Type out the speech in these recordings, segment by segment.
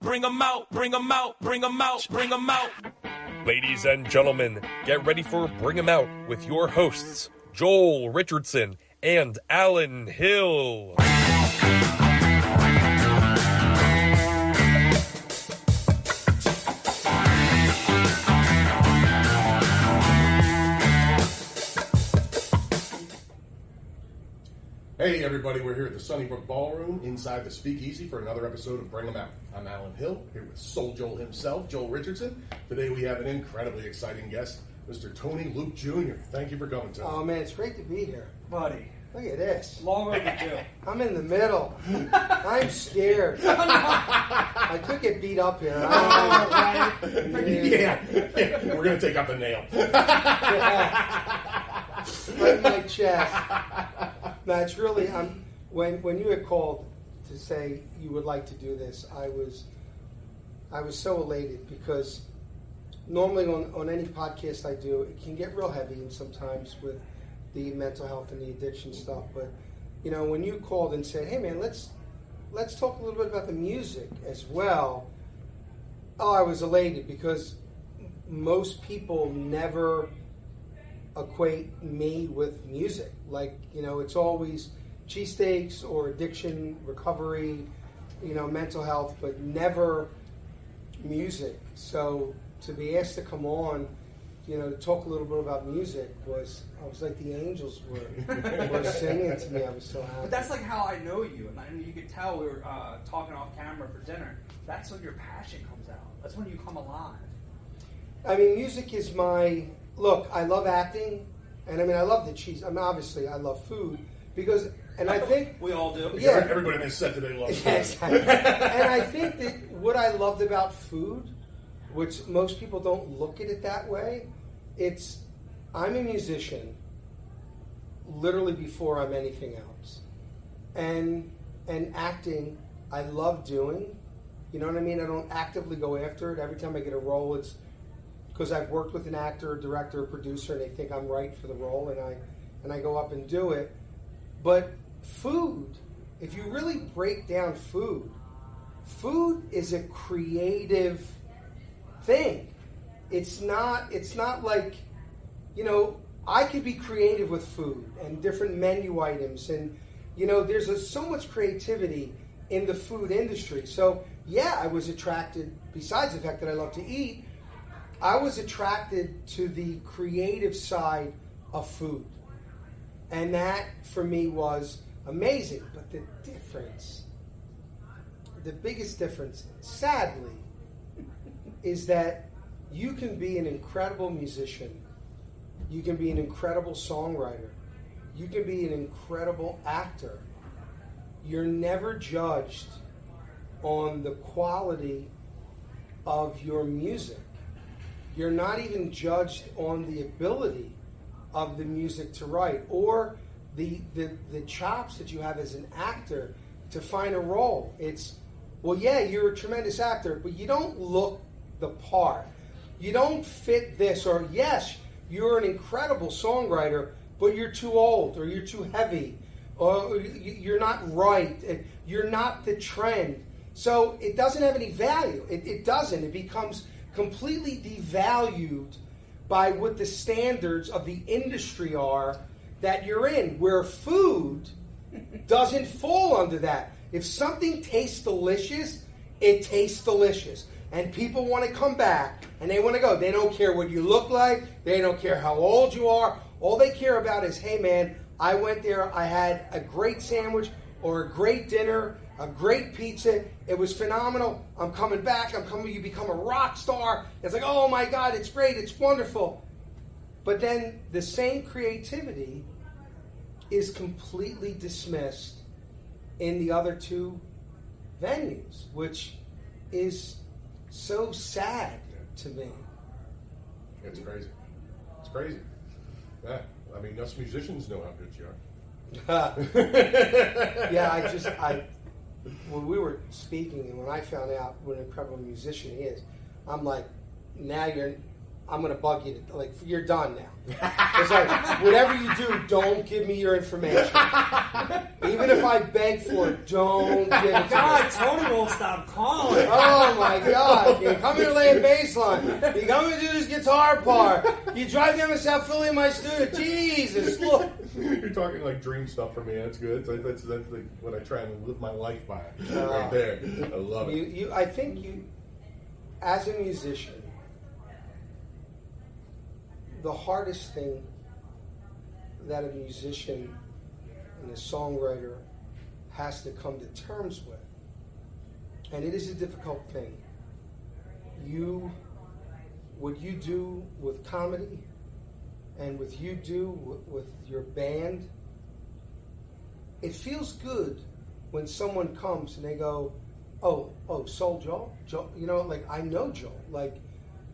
bring 'em out, bring 'em out, bring 'em out, bring 'em out. Ladies and gentlemen, get ready for Bring 'em Out with your hosts, Joel Richardson and Alan Hill. Everybody, we're here at the Sunnybrook Ballroom inside the Speakeasy for another episode of Bring 'em Out. I'm Alan Hill, here with Soul Joel himself, Joel Richardson. Today we have an incredibly exciting guest, Mr. Tony Luke Jr. Thank you for coming, Tony. Oh man, it's great to be here. Buddy, Look at this. long overdue. I'm in the middle. I'm scared. I could get beat up here. I don't know. yeah, yeah, we're gonna take out the nail. Right in my chest. No, it's really. I'm when when you had called to say you would like to do this, I was I was so elated because normally on, on any podcast I do, it can get real heavy and sometimes with the mental health and the addiction stuff. But you know, when you called and said, "Hey, man, let's let's talk a little bit about the music as well," oh, I was elated because most people never equate me with music. Like, you know, it's always cheesesteaks or addiction, recovery, you know, mental health, but never music. So to be asked to come on, you know, to talk a little bit about music was, I was like the angels were, were singing to me. I was so happy. But that's like how I know you, and, I, and you could tell we were uh, talking off camera for dinner. That's when your passion comes out. That's when you come alive. I mean, music is my look. I love acting, and I mean, I love the cheese. I mean, obviously, I love food because, and I think We all do. Yeah. Everybody in this set today loves Yeah, food. exactly. and I think that what I loved about food, which most people don't look at it that way, it's I'm a musician literally before I'm anything else. And and acting I love doing. You know what I mean? I don't actively go after it. Every time I get a role it's because I've worked with an actor, a director, producer, and they think I'm right for the role and I and I go up and do it. But food, if you really break down food, food is a creative thing. It's not it's not like you know, I could be creative with food and different menu items and you know, there's a, so much creativity in the food industry. So, yeah, I was attracted besides the fact that I love to eat, I was attracted to the creative side of food. And that for me was amazing. But the difference, the biggest difference, sadly, is that you can be an incredible musician, you can be an incredible songwriter, you can be an incredible actor. You're never judged on the quality of your music. You're not even judged on the ability of the music to write or the, the, the chops that you have as an actor to find a role. It's, well, yeah, you're a tremendous actor, but you don't look the part. You don't fit this, or yes, you're an incredible songwriter, but you're too old, or you're too heavy, or you- you're not right, you're not the trend. So it doesn't have any value. It, it doesn't. It becomes completely devalued by what the standards of the industry are that you're in, where food doesn't fall under that. If something tastes delicious, it tastes delicious. And people want to come back and they want to go. They don't care what you look like, they don't care how old you are. All they care about is, hey man, I went there, I had a great sandwich or a great dinner, a great pizza. It was phenomenal. I'm coming back. I'm coming. You become a rock star. It's like, oh my God, it's great. It's wonderful. But then the same creativity is completely dismissed in the other two venues, which is so sad to me. It's crazy. It's crazy. Yeah. I mean, us musicians know how good you are. yeah, I just I when we were speaking and when I found out what an incredible musician he is, I'm like, now you're I'm gonna bug you. To, like you're done now. It's like whatever you do, don't give me your information. Even if I beg for it, don't give it to me. God, Tony won't stop calling. Oh my God! You come here to lay a bass line. You come here to do this guitar part. You drive down to South Philly in my studio. Jesus, look. You're talking like dream stuff for me. That's good. That's that's, that's like what I try and live my life by. Oh. Right there. I love You, it. you, I think you, as a musician, the hardest thing that a musician and a songwriter has to come to terms with, and it is a difficult thing. You, what you do with comedy, and with you do with, your band, it feels good when someone comes and they go, "Oh, oh, Soul Joel, Joel, you know, like I know Joel. Like,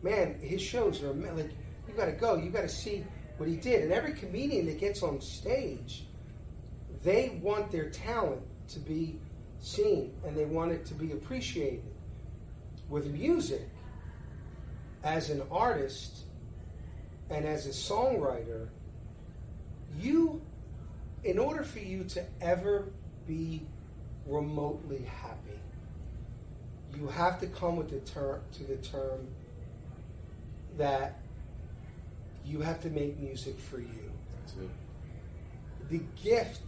man, his shows are like you got to go. You got to see what he did." And every comedian that gets on stage, they want their talent to be seen and they want it to be appreciated. With music, as an artist and as a songwriter, you, in order for you to ever be remotely happy, you have to come with the term to the term that you have to make music for you. The gift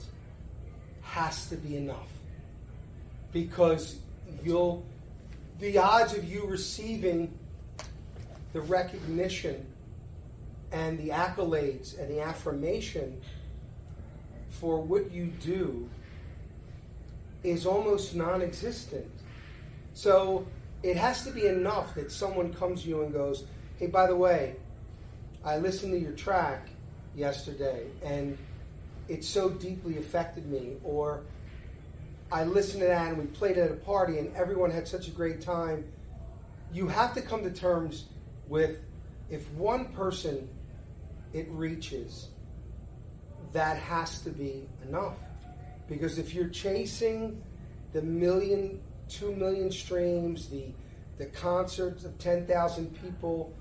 has to be enough because you'll the odds of you receiving the recognition and the accolades and the affirmation for what you do is almost non-existent. So it has to be enough that someone comes to you and goes, "Hey, by the way, I listened to your track yesterday and it so deeply affected me," or I listened to that and we played it at a party and everyone had such a great time. You have to come to terms with if one person it reaches, that has to be enough. Because if you're chasing the million, two million streams, the the concerts of ten thousand people,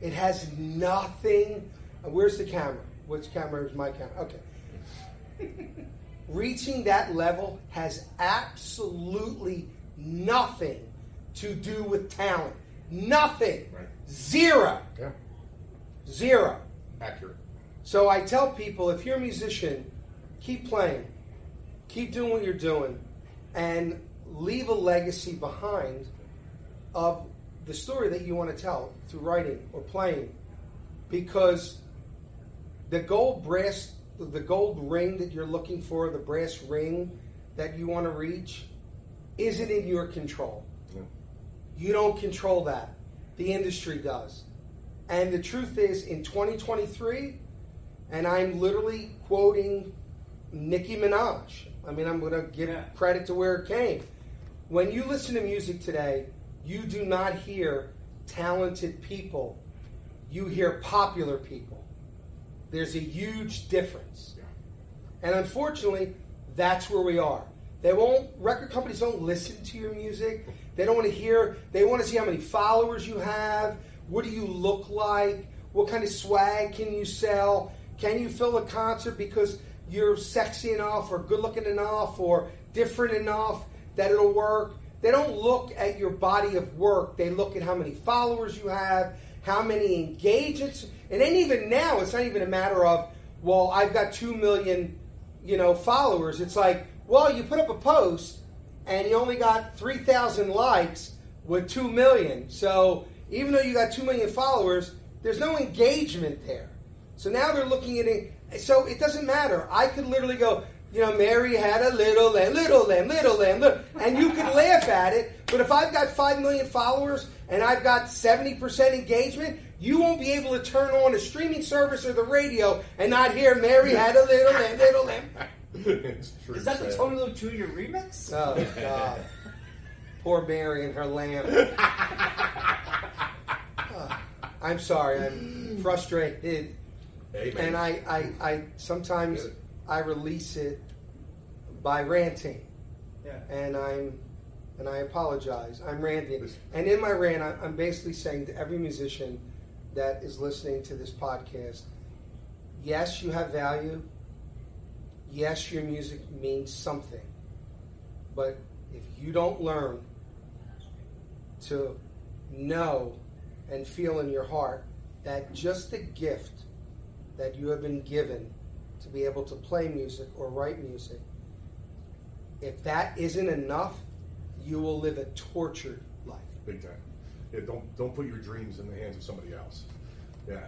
it has nothing. uh, Where's the camera? Which camera is my camera? Okay. Reaching that level has absolutely nothing to do with talent. Nothing. Right. Zero. Yeah. Zero. Accurate. So I tell people if you're a musician, keep playing, keep doing what you're doing, and leave a legacy behind of the story that you want to tell through writing or playing. Because the gold brass, the gold ring that you're looking for, the brass ring that you want to reach, isn't in your control. Yeah. You don't control that. The industry does. And the truth is, in 2023, and I'm literally quoting Nicki Minaj. I mean, I'm going to give Yeah. credit to where it came. When you listen to music today, you do not hear talented people, you hear popular people. There's a huge difference. And unfortunately, that's where we are. They won't, record companies don't listen to your music. They don't want to hear, they want to see how many followers you have. What do you look like? What kind of swag can you sell? Can you fill a concert because you're sexy enough or good looking enough or different enough that it'll work? They don't look at your body of work. They look at how many followers you have, how many engagements. And then even now, it's not even a matter of, well, I've got 2 million, you know, followers. It's like, well, you put up a post and you only got 3,000 likes with 2 million. So even though you got 2 million followers, there's no engagement there. So now they're looking at it. So it doesn't matter. I could literally go, you know, Mary had a little lamb, little lamb, little lamb, little, and you could laugh at it. But if I've got 5 million followers and I've got 70% engagement, you won't be able to turn on a streaming service or the radio and not hear Mary had a little lamb, little lamb. it's true. Is that the sad. Tony Luke Jr. remix? Oh God, poor Mary and her lamb. I'm sorry, I'm mm. frustrated, Hey, man. and I, I, I sometimes Good. I release it by ranting, Yeah. and I'm and I apologize. I'm ranting, and in my rant, I'm basically saying to every musician that is listening to this podcast, yes, you have value. Yes, your music means something. But if you don't learn to know and feel in your heart that just the gift that you have been given to be able to play music or write music, if that isn't enough, you will live a tortured life. Big time. Yeah, don't don't put your dreams in the hands of somebody else. Yeah,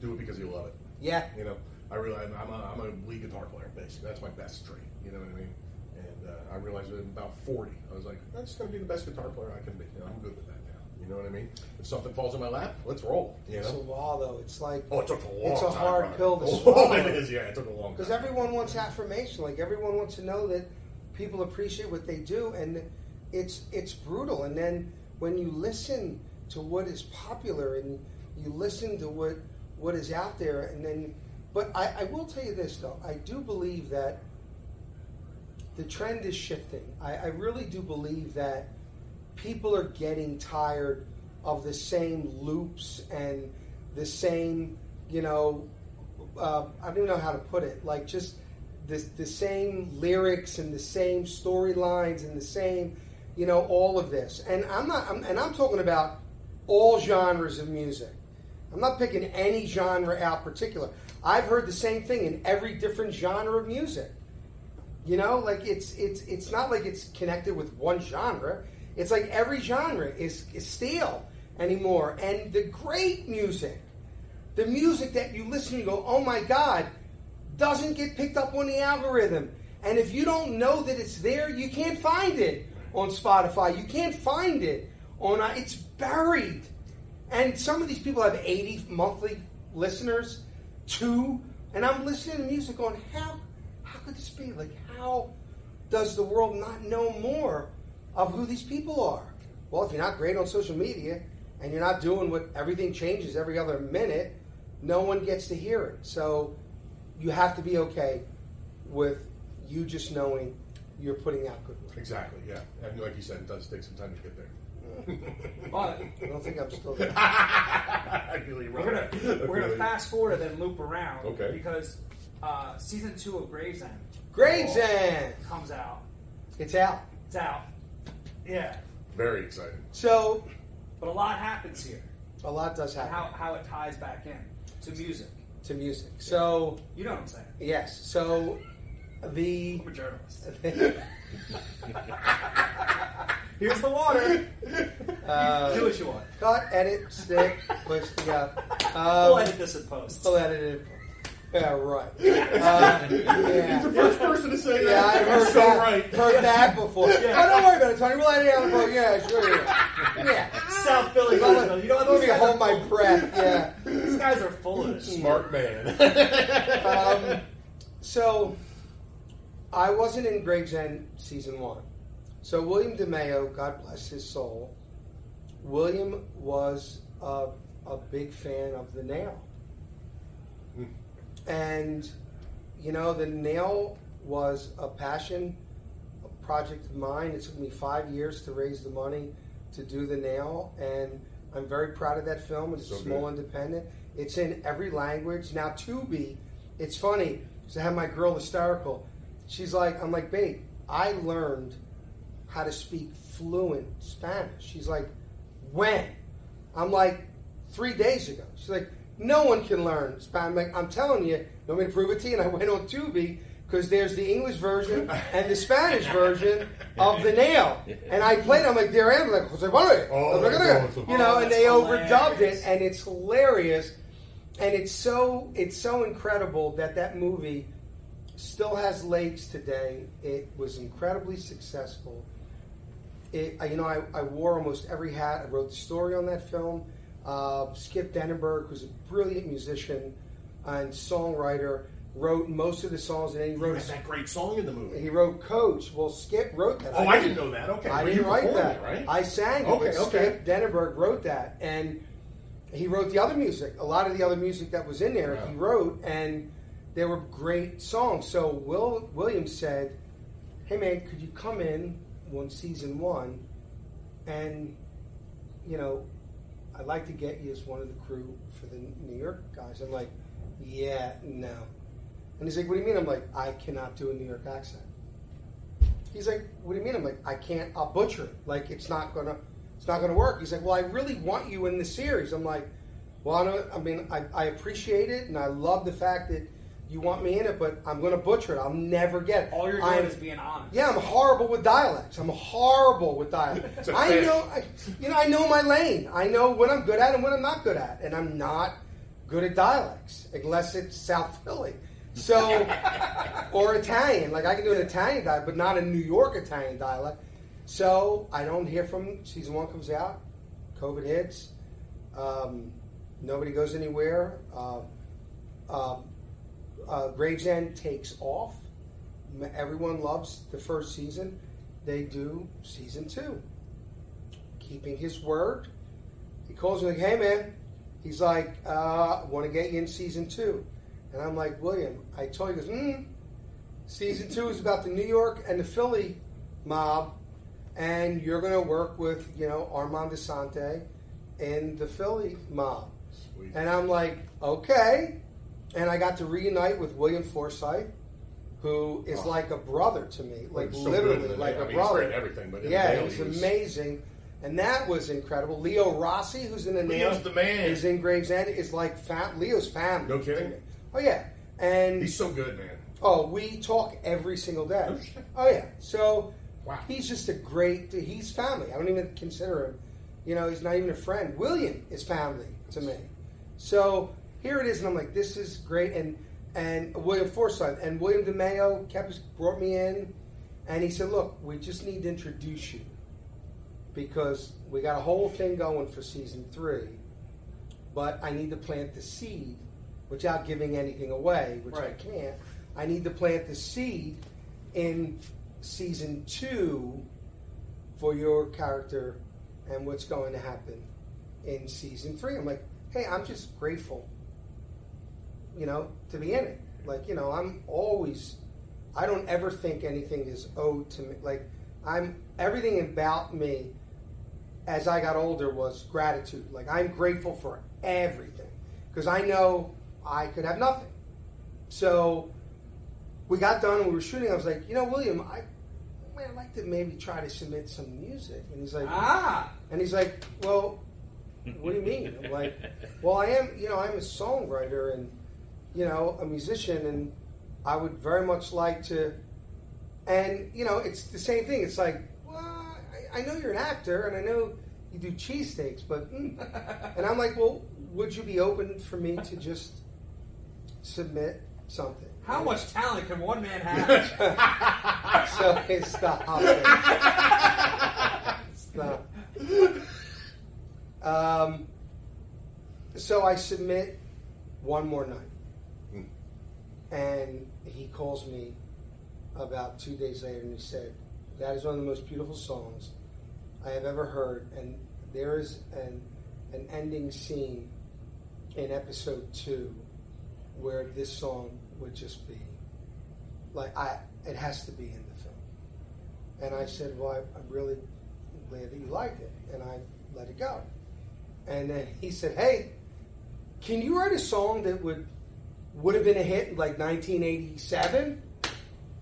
do it because you love it. Yeah. You know, I realize I'm a, I'm a lead guitar player, basically. That's my best trait. You know what I mean? And uh, I realized at about 40, I was like, I'm just going to be the best guitar player I can be. You know, I'm good with that. You know what I mean? If something falls in my lap, let's roll. You It's a know? while though. It's like Oh, it took a long It's a time, hard brother. pill to Oh, swallow. it is, yeah. It took a long time. because everyone wants affirmation. Like everyone wants to know that people appreciate what they do, and it's it's brutal. And then when you listen to what is popular and you listen to what what is out there, and then, but I, I will tell you this though, I do believe that the trend is shifting. I, I really do believe that people are getting tired of the same loops and the same, you know, uh, I don't even know how to put it, like just the, the same lyrics and the same storylines and the same, you know, all of this. And I'm not, I'm, and I'm talking about all genres of music. I'm not picking any genre out particular. I've heard the same thing in every different genre of music. You know, like it's it's it's not like it's connected with one genre. It's like every genre is, is stale anymore. And the great music, the music that you listen you go, oh my God, doesn't get picked up on the algorithm. And if you don't know that it's there, you can't find it on Spotify. You can't find it on uh, it's buried. And some of these people have 80 monthly listeners, two, and I'm listening to music on how how could this be? Like how does the world not know more of who these people are? Well, if you're not great on social media and you're not doing what everything changes every other minute, no one gets to hear it. So you have to be okay with you just knowing you're putting out good work. Exactly, yeah. And like you said, it does take some time to get there. But I don't think I'm still there. I feel we're gonna we're feel gonna fast forward and then loop around. Okay. Because uh, season two of Gravesend Gravesend! comes out. It's out. It's out. Yeah. Very exciting. So But a lot happens here. a lot does happen how, how it ties back in to music. to music. So You know what I'm saying? yes, so the I'm a journalist. Here's the water. uh, Do what you want. cut, edit, stick, push together. We'll Um, edit this in post. We'll edit it. Yeah, right. Uh, yeah. First person to say Yeah, that. I've heard so that. right. Heard that before. Oh, don't worry about it, Tony. We'll edit it out. Bro. Yeah, sure. Yeah. yeah. South Philly. Don't Louisville. let, You know don't These let me guys hold my full- breath. Yeah. These guys are full of this. Smart man. Um, so, I wasn't in Gravesend season one. So William DeMeo, God bless his soul, William was a, a big fan of the nail. And, you know, the nail was a passion a project of mine. It took me five years to raise the money to do the nail, and I'm very proud of that film. It's So a small good. independent. It's in every language. Now, Tubi, it's funny, because I have my girl hysterical. She's like, I'm like, babe, I learned how to speak fluent Spanish. She's like, when? I'm like, three days ago. She's like, no one can learn Spanish. I'm telling you, you want me to prove it to you? And I went on Tubi because there's the English version and the Spanish version of the nail. And I played. I'm like, there I am. Like, Jose Manuel. Oh, you know, and they that's overdubbed it, and it's hilarious. And it's so it's so incredible that that movie still has legs today. It was incredibly successful. It, you know, I, I wore almost every hat. I wrote the story on that film. Uh, Skip Denenberg, who's a brilliant musician and songwriter, wrote most of the songs, and then he wrote had that great song in the movie. he wrote Coach. Well, Skip wrote that. Oh, I didn't know that. Okay. I Well, didn't write that. it, right? I sang it. Okay, okay. Skip Denenberg wrote that, and he wrote the other music. A lot of the other music that was in there, Wow. he wrote, and they were great songs. So Will Williams said, "Hey man, could you come in on season one, and you know, I'd like to get you as one of the crew for the New York guys. I'm like, yeah, no. And he's like, what do you mean? I'm like, I cannot do a New York accent. He's like, what do you mean? I'm like, I can't. I'll butcher it. Like, it's not gonna, it's not gonna work. He's like, well, I really want you in the series. I'm like, well, I, don't, I mean, I, I appreciate it, and I love the fact that you want me in it, but I'm gonna butcher it. I'll never get it. All you're doing I'm- is being honest. yeah, I'm horrible with dialects. I'm horrible with dialects. I Spanish. know, I, you know, I know my lane. I know what I'm good at and what I'm not good at, and I'm not good at dialects unless it's South Philly. So, or Italian. Like I can do an Italian dialect, but not a New York Italian dialect. So I don't hear from season one comes out. COVID hits. Um, nobody goes anywhere. Uh, um, uh, Gravesend takes off. Everyone loves the first season. They do season two. Keeping his word. He calls me like, "Hey man," he's like, uh, "Want to get you in season two. And I'm like, "William," I told you, he goes, mm, "Season two is about the New York and the Philly mob, and you're going to work with you know Armand Assante and the Philly mob." Sweet. And I'm like, okay. And I got to reunite with William Forsythe, who is Oh. like a brother to me, like so literally good in the like a mean, he's brother. in everything, but yeah, Daily, it was he was- amazing, and that was incredible. Leo Rossi, who's in the Leo's the man. is in Gravesend, is like fam- Leo's family. No kidding? Oh yeah, and He's so good, man. Oh, we talk every single day. Oh. Oh yeah. So Wow. he's just a great. He's family. I don't even consider him. You know, he's not even a friend. William is family to me. So here it is, and I'm like, this is great. And and William Forsythe and William DeMeo kept brought me in, and he said, look, we just need to introduce you because we got a whole thing going for season three, but I need to plant the seed without giving anything away, which I can't. I need to plant the seed in season two for your character and what's going to happen in season three. I'm like, hey, I'm just grateful, you know, to be in it. Like, you know, I'm always, I don't ever think anything is owed to me. Like, I'm, everything about me as I got older was gratitude. Like, I'm grateful for everything because I know I could have nothing. So we got done and we were shooting. I was like, you know, William, I, man, I'd like to maybe try to submit some music. And he's like, Ah, and he's like, well, what do you mean? I'm like, well, I am, you know, I'm a songwriter and, you know, a musician, and I would very much like to. And you know, it's the same thing. It's like, well, I, I know you're an actor, and I know you do cheesesteaks, but, mm. and I'm like, well, would you be open for me to just submit something? how And- much talent can one man have? so hey, stop. stop. Um, so I submit one more night. And he calls me about two days later, and he said, "That is one of the most beautiful songs I have ever heard, and there is an an ending scene in episode two where this song would just be like I it has to be in the film. And I said, Well, I, I'm really glad that you liked it. And I let it go. And then he said, Hey, can you write a song that would would have been a hit in like 1987?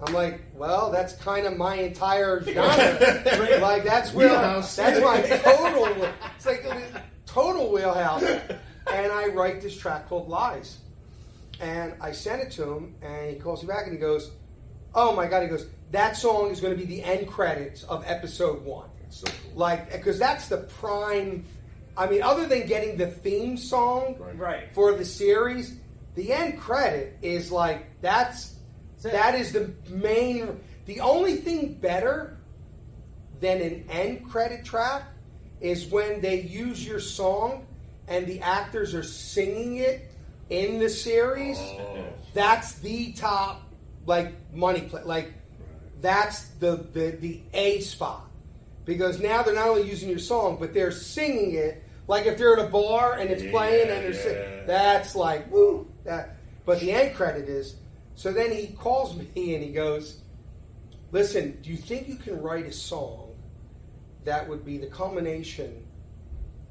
I'm like, well, that's kind of my entire genre. like that's where Wheelhouse. that's my total. It's like total wheelhouse. And I write this track called Lies. And I sent it to him, and he calls me back and he goes, "Oh my god!" He goes, "That song is going to be the end credits of episode one." So cool. Like, because that's the prime. I mean, other than getting the theme song Right. right. for the series, the end credit is like that's that is the main. The only thing better than an end credit track is when they use your song and the actors are singing it in the series. Oh. That's the top like money play. Like that's the, the the A spot because now they're not only using your song but they're singing it. Like if they're at a bar and it's playing and they're Yeah. singing, that's like woo. That, but the end credit is. So then he calls me and he goes, "Listen, do you think you can write a song that would be the culmination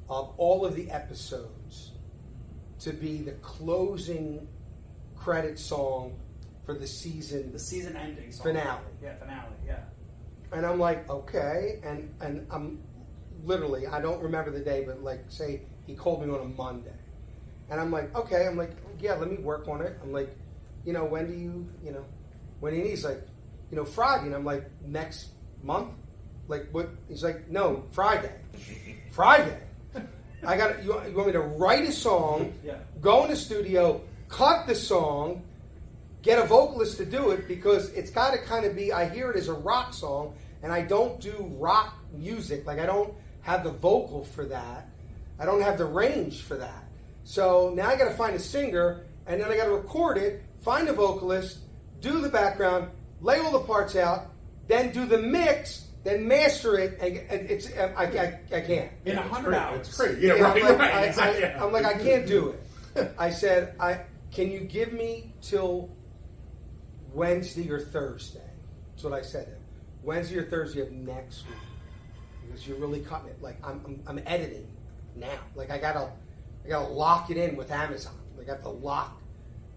of all of the episodes to be the closing credit song for the season The season ending song. Finale. Yeah, finale. Yeah. And I'm like, okay, and and I'm literally, I don't remember the day, but like, say he called me on a Monday, and I'm like, okay, I'm like, yeah, let me work on it. I'm like, you know, when do you, you know, when he needs like, you know, Friday, and I'm like, next month, like what? He's like, no, Friday, Friday. I got you. You want me to write a song, Yeah. go in the studio, cut the song, get a vocalist to do it because it's got to kind of be. I hear it as a rock song, and I don't do rock music. Like I don't have the vocal for that. I don't have the range for that. So now I got to find a singer, and then I got to record it, find a vocalist, do the background, lay all the parts out, then do the mix, then master it. And and it's I, I, I can't. In a hundred hours. It's crazy. Yeah, right, I'm like, right. I, exactly. I, am like, I can't do it. I said, I can you give me till Wednesday or Thursday? That's what I said. to him. Wednesday or Thursday of next week, because you're really cutting it. Like I'm, I'm, I'm editing now. Like I gotta, I gotta lock it in with Amazon. I have to lock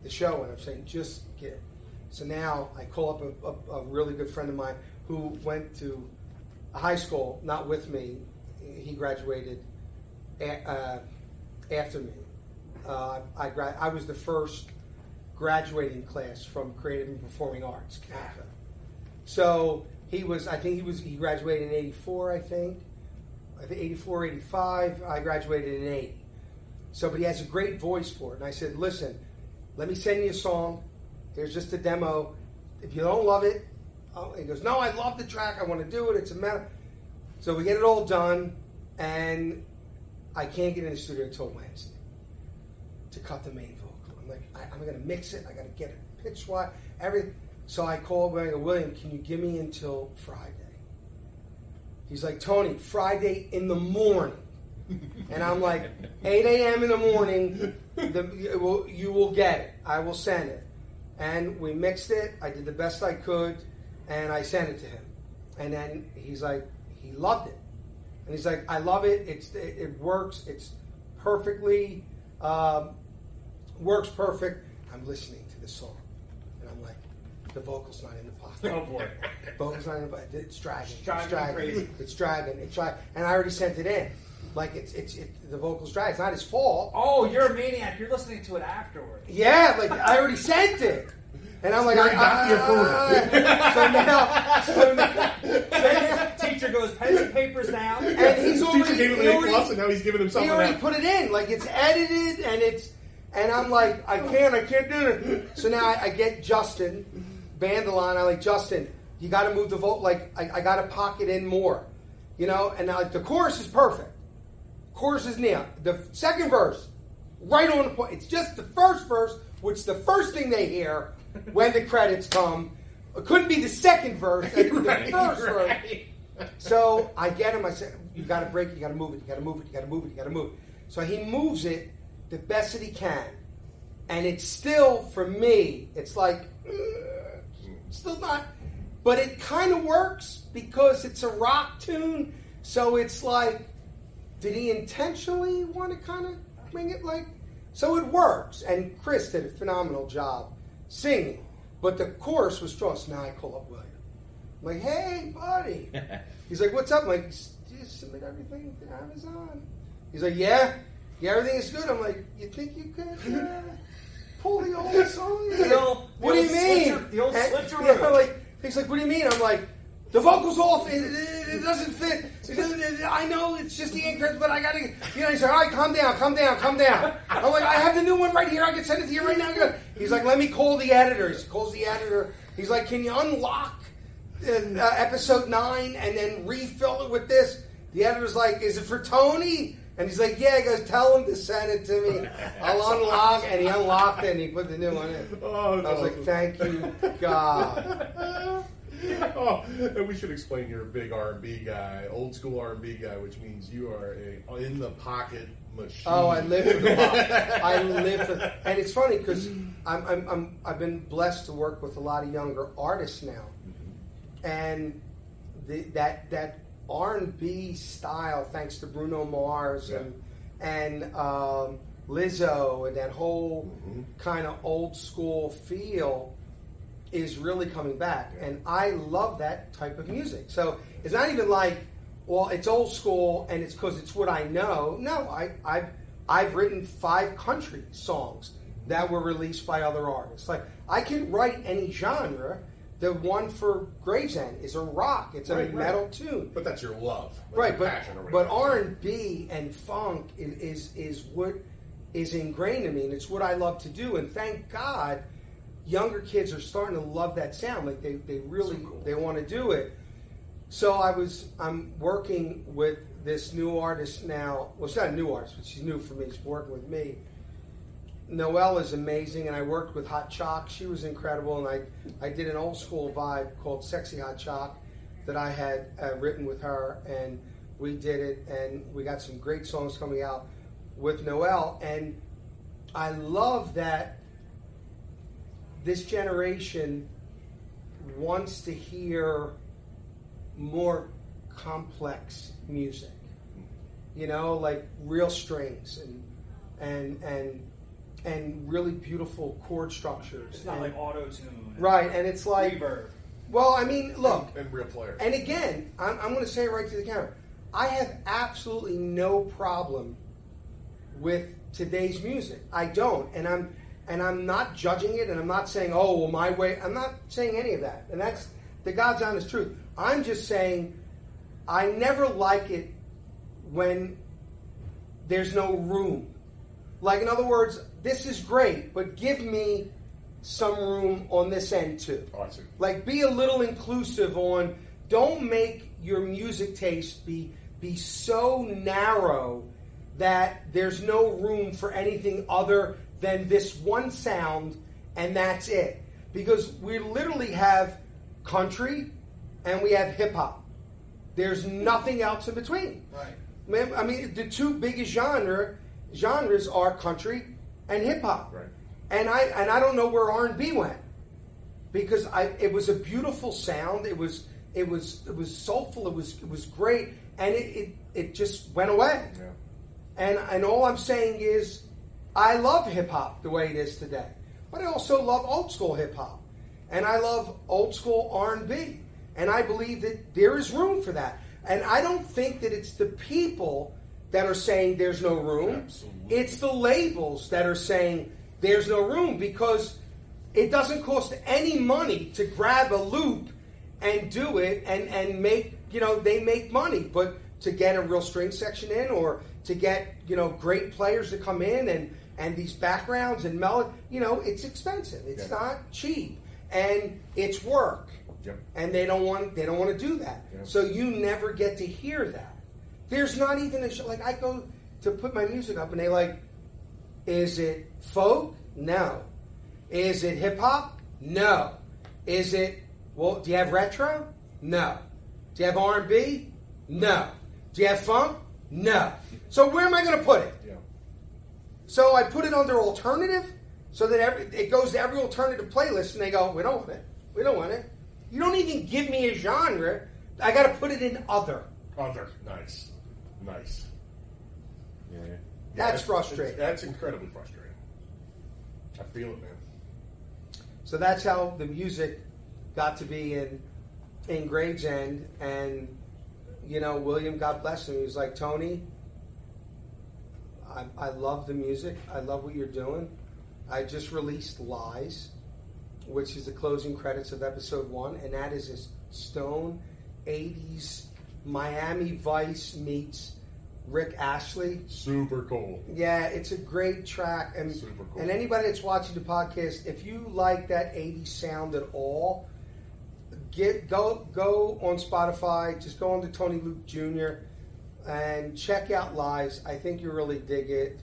the show, and I'm saying just get. It. So now I call up a, a, a really good friend of mine who went to high school, not with me. He graduated a, uh, after me. Uh, I, gra- I was the first graduating class from Creative and Performing Arts. So he was, I think he was, he graduated in 84, I think. I think 84, 85. I graduated in 80. So, but he has a great voice for it. And I said, listen, let me send you a song. Here's just a demo. If you don't love it, oh, he goes, no, I love the track. I want to do it. It's a matter. So we get it all done, and I can't get in the studio until Wednesday to cut the main vocal. I'm like, I, I'm going to mix it. I got to get it pitch wise, everything. So I go, William, can you give me until Friday? He's like, Tony, Friday in the morning. And I'm like, 8 a.m. in the morning, the, you, will, you will get it. I will send it. And we mixed it. I did the best I could, and I sent it to him. And then he's like, he loved it. And he's like, I love it. It's it, it works. It's perfectly um, works perfect. I'm listening to the song, and I'm like, the vocal's not in the pocket. Oh boy. vocal's not in the pocket. It's dragging. It's It's driving dragging. It's dragging. It's dragging. And I already sent it in. Like it's it's it, the vocals dry. It's not his fault. Oh, you're a maniac. You're listening to it afterwards. Yeah, like I already sent it. And I'm like, I, got your I- so now, so now, Teacher goes, pens and papers down. and he's Teacher already, gave him he an A already- plus, and now he's giving himself he an already F. put it in. Like it's edited and it's and I'm like, I can't, I can't do it. So now I, I get Justin Bandalon. I like Justin. You got to move the vote. Like I, I got to pocket in more, you know. And now like the chorus is perfect. Chorus is near the second verse, right on the point. It's just the first verse, which the first thing they hear when the credits come. It couldn't be the second verse. It could be Right, the first verse. So I get him. I said, "You got to break it. You got to move it. You got to move it. You got to move it. You got to move it." So he moves it the best that he can, and it's still for me. It's like uh, still not, but it kind of works because it's a rock tune. So it's like, did he intentionally want to kind of bring it like? So it works. And Chris did a phenomenal job singing, but the chorus was strong. So now I call up William. I'm like, hey, buddy. He's like, what's up? I'm like, do you submit everything to Amazon? He's like, yeah. Yeah, everything is good. I'm like, you think you could uh, pull the old song? The old- what the do you mean? switcher- the old And- switcheroo. Yeah, like, he's like, what do you mean? I'm like, the vocal's off. It, it, it doesn't fit. It I know it's just the anchors, but I gotta. You know, he's like, all right, calm down, calm down, calm down. I'm like, I have the new one right here. I can send it to you right now. He's like, let me call the editor. He calls the editor. He's like, can you unlock uh, uh, episode nine and then refill it with this? The editor's like, is it for Tony? And he's like, yeah. He goes, tell him to send it to me. I'll unlock. And he unlocked it and he put the new one in. Oh, I was like, thank you, God. oh, and we should explain you're a big R&B guy, old school R&B guy, which means you are a in the pocket machine. Oh, I live for the pop. I live for, and it's funny because I'm, I'm, I'm, I've been blessed to work with a lot of younger artists now, and the, that that R and B style, thanks to Bruno Mars Yeah. and and um, Lizzo, and that whole Mhm. kind of old school feel is really coming back, and I love that type of music. So it's not even like, well, it's old school and it's because it's what I know. No, I I've I've written five country songs that were released by other artists. Like I can write any genre. The one for Gravesend is a rock. It's a Right, right. metal tune. But that's your love, Right, your but or but. R and B and funk is, is is what is ingrained in me, and it's what I love to do. And thank God, younger kids are starting to love that sound. Like they, they really So cool. they want to do it. So I was I'm working with this new artist now. Well, she's not a new artist, but she's new for me. She's working with me. Noelle is amazing, and I worked with Hot Chalk. She was incredible, and I, I did an old school vibe called Sexy Hot Chalk that I had uh, written with her, and we did it, and we got some great songs coming out with Noelle. And I love that this generation wants to hear more complex music. You know, like real strings and and and and really beautiful chord structures. It's not And- like auto tune. right, and it's like reverb. well, I mean, look, and, and real players. and again, I'm, I'm going to say it right to the camera. I have absolutely no problem with today's music. I don't, and I'm and I'm not judging it, and I'm not saying, oh, well, my way. I'm not saying any of that, and that's the God's honest truth. I'm just saying, I never like it when there's no room. Like, in other words, this is great, but give me some room on this end too. oh, I see. Like, be a little inclusive on. Don't make your music taste be be so narrow that there's no room for anything other than this one sound, and that's it. Because we literally have country and we have hip hop. There's nothing else in between. Right. I mean, the two biggest genre genres are country and hip hop. Right. And I and I don't know where R and B went because I it was a beautiful sound. It was it was it was soulful. It was it was great, and it it, it just went away. Yeah. And and all I'm saying is, I love hip hop the way it is today, but I also love old school hip hop, and I love old school R and B, and I believe that there is room for that. And I don't think that it's the people that are saying there's no room. Absolutely. It's the labels that are saying there's no room because it doesn't cost any money to grab a loop and do it and, and make, you know, they make money. But to get a real string section in or to get, you know, great players to come in and, and these backgrounds and melody, you know, it's expensive. It's Yeah. not cheap. And it's work. Yep. And they don't want they don't want to do that. Yeah. So you never get to hear that. There's not even a show like I go to put my music up and they like is it folk? No. Is it hip hop? No. Is it well? Do you have retro? No. Do you have R and B? No. Do you have funk? No. So where am I going to put it? Yeah. So I put it under alternative, so that every, it goes to every alternative playlist, and they go, "We don't want it. We don't want it. You don't even give me a genre. I got to put it in other." Other. Nice. Nice. Yeah. yeah That's it's- frustrating. it's- That's incredibly frustrating. I feel it, man. So that's how the music got to be in in Gravesend, and you know, William, God bless him, he was like, Tony, I, I love the music. I love what you're doing. I just released Lies, which is the closing credits of episode one, and that is this stone 80s Miami Vice meets Rick Astley. Super cool. Yeah, it's a great track, and Super cool. and anybody that's watching the podcast, if you like that '80s sound at all, get go go on Spotify. Just go on to Tony Luke Jr. and check out Lies. I think you really dig it.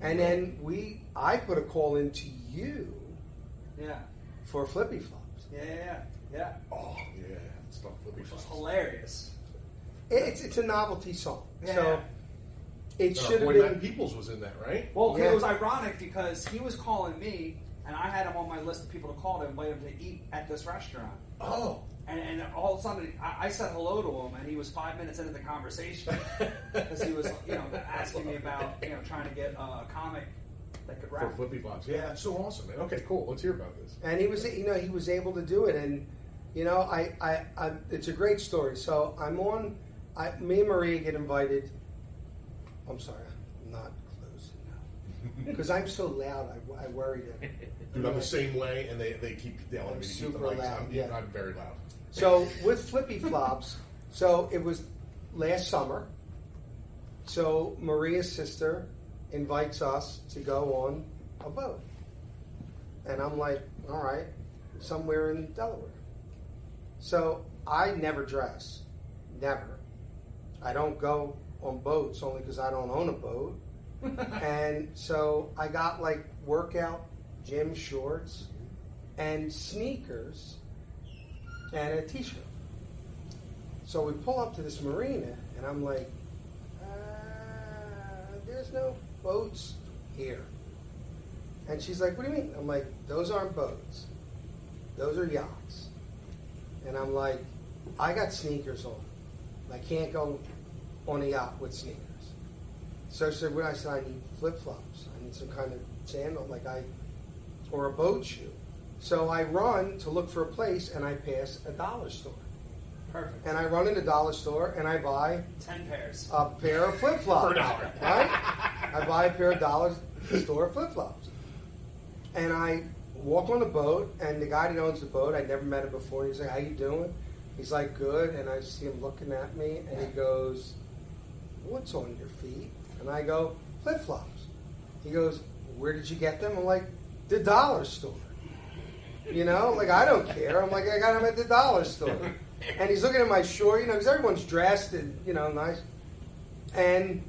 And then we, I put a call into you Yeah. for Flippy Flops. Yeah, yeah, yeah. yeah. Oh yeah. Stuff flippy Which was flops. hilarious. It's it's a novelty song, Yeah. so it Uh, should have Boy been. Matt Peoples was in that, right? Well, Yeah. it was ironic because he was calling me, and I had him on my list of people to call to invite him to eat at this restaurant. Oh. And, and all of a sudden, I, I said hello to him, and he was five minutes into the conversation because he was, you know, asking me about, you know, trying to get uh, a comic that could write For flippy flops. Yeah, that's so awesome, man. Okay, cool. Let's hear about this. and he was you know he was able to do it and you know i i, I it's a great story so i'm on I, me and maria get invited i'm sorry i'm not closing now because i'm so loud i, I worry that Dude, I'm the same way, and they, they keep telling I'm me to keep the super loud, I'm, yeah. I'm very loud. So with flippy flops so it was last summer so maria's sister invites us to go on a boat and i'm like all right somewhere in delaware So I never dress, never. I don't go on boats only because I don't own a boat. and so I got like workout gym shorts and sneakers and a t-shirt. So we pull up to this marina and I'm like, uh, there's no boats here. And she's like, what do you mean? I'm like, those aren't boats. Those are yachts. And I'm like, I got sneakers on. I can't go on a yacht with sneakers. So she said, "What?" I said, "I need flip flops. I need some kind of sandal, like I, or a boat shoe." So I run to look for a place, and I pass a dollar store. Perfect. And I run in the dollar store, and I buy Ten pairs. a pair of flip flops. For a dollar. Right? I buy a pair of dollar store flip flops. And I walk on the boat, and the guy that owns the boat, I'd never met him before. He's like, "How you doing?" He's like, "Good." And I see him looking at me, and he goes, "What's on your feet?" And I go, "Flip flops." He goes, "Where did you get them?" I'm like, "The dollar store." You know, like I don't care. I'm like, I got him at the dollar store. And he's looking at my short, you know, because everyone's dressed and you know nice. And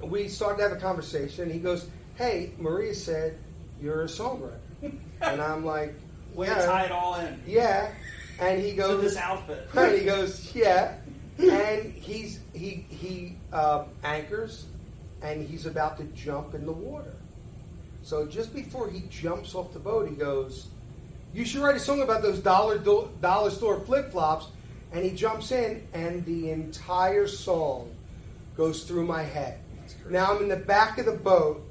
we started to have a conversation. He goes, "Hey, Maria said you're a songwriter," and I'm like, Way to tie it all in. yeah." And he To goes, this outfit. Right, he goes, yeah, and he's he he uh, anchors, and he's about to jump in the water. So just before he jumps off the boat, he goes, "You should write a song about those dollar do- dollar store flip flops." And he jumps in, and the entire song goes through my head. Now I'm in the back of the boat,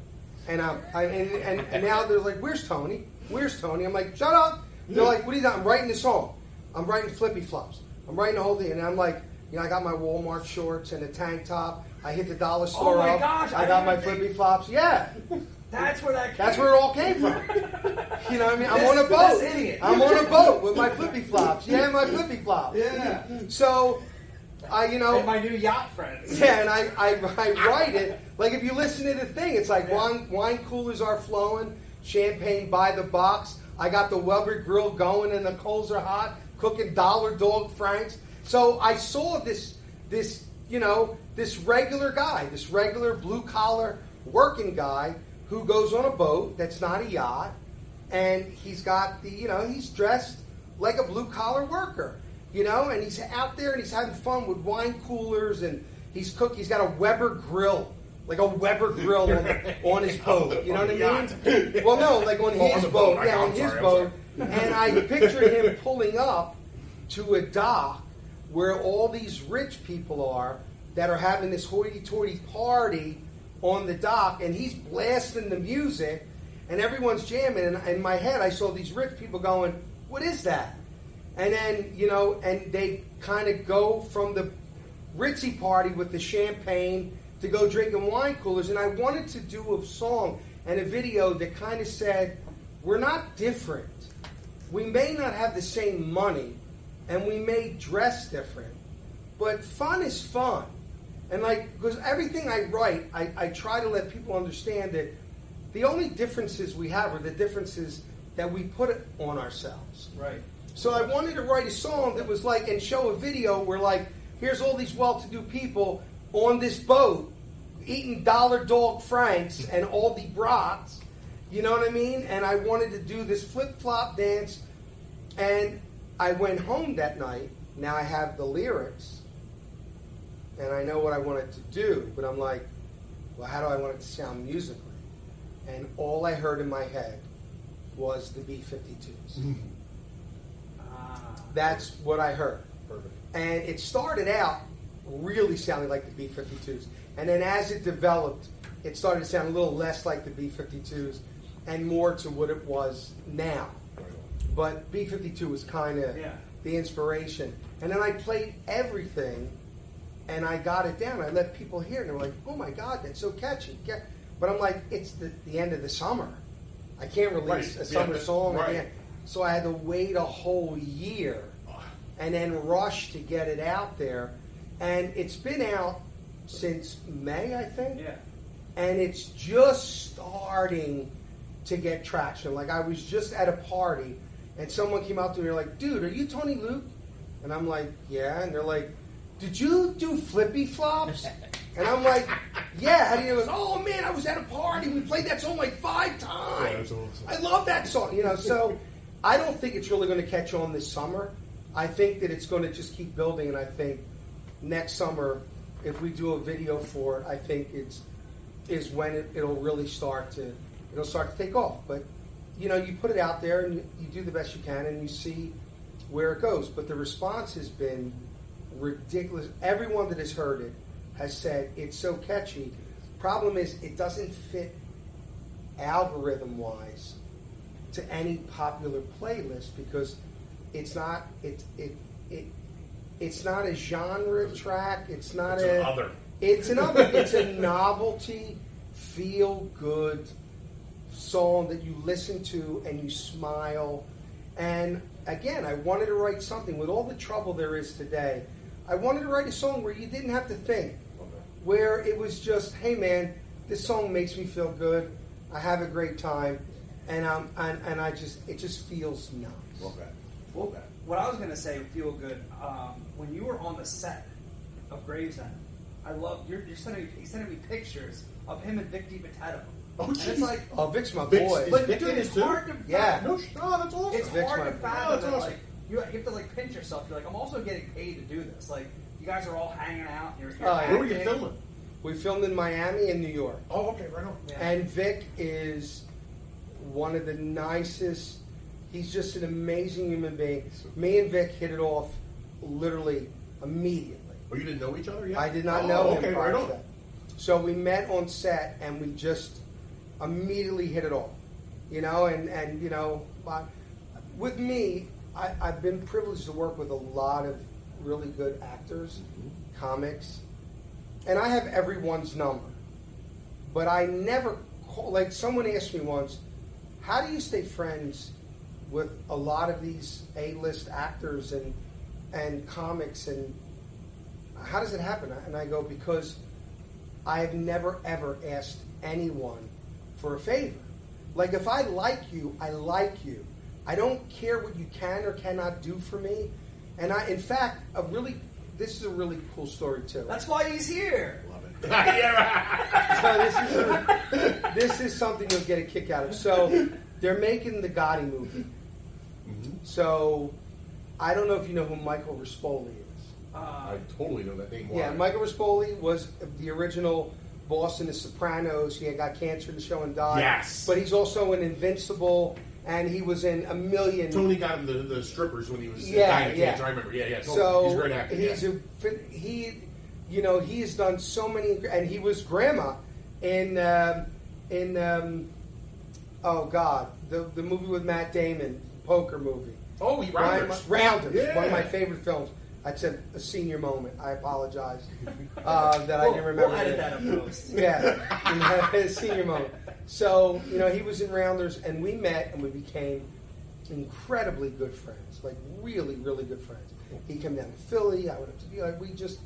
and I'm I, and, and, and now they're like, "Where's Tony? Where's Tony?" I'm like, "Shut up!" They're like, "What are you doing?" I'm writing the song. I'm writing flippy flops. I'm writing the whole thing, and I'm like, you know, I got my Walmart shorts and a tank top. I hit the dollar store Oh my up. gosh, I I got my flippy flops. Yeah, That's where that. that's where it all came from. You know what I mean? I'm This- on a boat. idiot. I'm on a boat with my flippy flops. Yeah, my flippy flops. Yeah. So, I, you know, And my new yacht friends. yeah, and I, I, I write it. Like if you listen to the thing, it's like wine, wine coolers are flowing, champagne by the box. I got the Weber grill going and the coals are hot, cooking dollar dog franks. So I saw this, this, you know, this regular guy, this regular blue collar working guy who goes on a boat that's not a yacht, and he's got the, you know, he's dressed like a blue collar worker, you know, and he's out there and he's having fun with wine coolers and he's cook. He's got a Weber grill, like a Weber grill on, on his boat. You know what I mean? Well, no, like on Oh, on his the boat, boat. Yeah, on his sorry, boat. And I pictured him pulling up to a dock where all these rich people are that are having this hoity-toity party on the dock, and he's blasting the music, and everyone's jamming. And in my head, I saw these rich people going, "What is that?" And then you know, and they kind of go from the ritzy party with the champagne to go drinking wine coolers. And I wanted to do a song and a video that kind of said, "We're not different. We may not have the same money, and we may dress different, but fun is fun." And like, because everything I write, I, I try to let people understand that the only differences we have are the differences that we put on ourselves. Right. So I wanted to write a song that was like, and show a video where like, here's all these well-to-do people on this boat eating dollar dog franks and all the brats. You know what I mean? And I wanted to do this flip-flop dance. And I went home that night. Now I have the lyrics. And I know what I wanted to do. But I'm like, well, how do I want it to sound musically? And all I heard in my head was the B-52s. Mm-hmm. That's what I heard. Perfect. And it started out really sounding like the B 52s. And then as it developed, it started to sound a little less like the B 52s and more to what it was now. But B 52 was kind of Yeah. the inspiration. And then I played everything and I got it down. I let people hear it and they're like, oh my God, that's so catchy. But I'm like, it's the, the end of the summer. I can't release Right. a summer but- song right. again. So I had to wait a whole year and then rush to get it out there. And it's been out since May, I think. Yeah. And it's just starting to get traction. Like I was just at a party and someone came up to me and they're like, dude, are you Tony Luke? And I'm like, yeah. And they're like, did you do flippy flops? And I'm like, yeah. And he goes, oh man, I was at a party. We played that song like five times. that's awesome. I love that song. You know, so I don't think it's really going to catch on this summer. I think that it's going to just keep building, and I think next summer, if we do a video for it, I think it's is when it, it'll really start to it'll start to take off. But you know, you put it out there and you, you do the best you can, and you see where it goes. But the response has been ridiculous. Everyone that has heard it has said it's so catchy. Problem is, it doesn't fit algorithm wise to any popular playlist because it's not it it it it's not a genre track. It's not It's a an other. It's an other. it's a novelty, feel good song that you listen to and you smile. And again, I wanted to write something with all the trouble there is today. I wanted to write a song where you didn't have to think, where it was just, hey man, this song makes me feel good. I have a great time, and um, and, and I just it just feels nice. Love that. Well, what I was going to say, feel good. Um, when you were on the set of Gravesend, I love you're, you're sending me, he's sending me pictures of him and Vic DiMatteo. Oh, and jeez. it's like, Oh, Vic's my Vic's- boy. is but Vic dude, in it's it too? hard to Yeah. No, sh- oh, that's awesome. It's Vic's hard my- to Yeah, fathom that's that, awesome. like you, you have to like pinch yourself. You're like, I'm also getting paid to do this. Like you guys are all hanging out. You're, you're Oh, yeah. Where were you acting. filming? We filmed in Miami and New York. Oh, okay, right on. Yeah. And Vic is one of the nicest. He's just an amazing human being. Me and Vic hit it off literally immediately. Oh, you didn't know each other yet? I did not oh, know him Okay, prior right to on. that. So we met on set and we just immediately hit it off. You know, and, and you know, uh, with me, I, I've been privileged to work with a lot of really good actors, mm-hmm. comics, and I have everyone's number. But I never call, like someone asked me once, how do you stay friends with a lot of these A-list actors and and comics and how does it happen? And I go because I have never ever asked anyone for a favor. Like if I like you, I like you. I don't care what you can or cannot do for me. And I, in fact, a really this is a really cool story too. That's why he's here. Love it. yeah. So this is this is something you'll get a kick out of. So they're making the Gotti movie. So I don't know if you know who Michael Rispoli is. Uh, I totally know that name. Yeah, Michael Rispoli was the original boss in The Sopranos. He had got cancer in the show and died. Yes. But he's also an Invincible, and he was in a million. Tony got him the, the strippers when he was Yeah, dying of yeah. cancer. I remember. Yeah, yeah. Totally. So he's a great actor. he's yeah. a he, you know, he has done so many, and he was grandma in um, in um, oh god, the the movie with Matt Damon, poker movie. oh, he Ryan- Rounders. Rounders, Yeah. one of my favorite films. That's a, a senior moment. I apologize uh, that I we'll, didn't remember. we'll edit it. that up post. Yeah, senior moment. So you know, he was in Rounders, and we met, and we became incredibly good friends. Like really, really good friends. He came down to Philly. I went up to like we just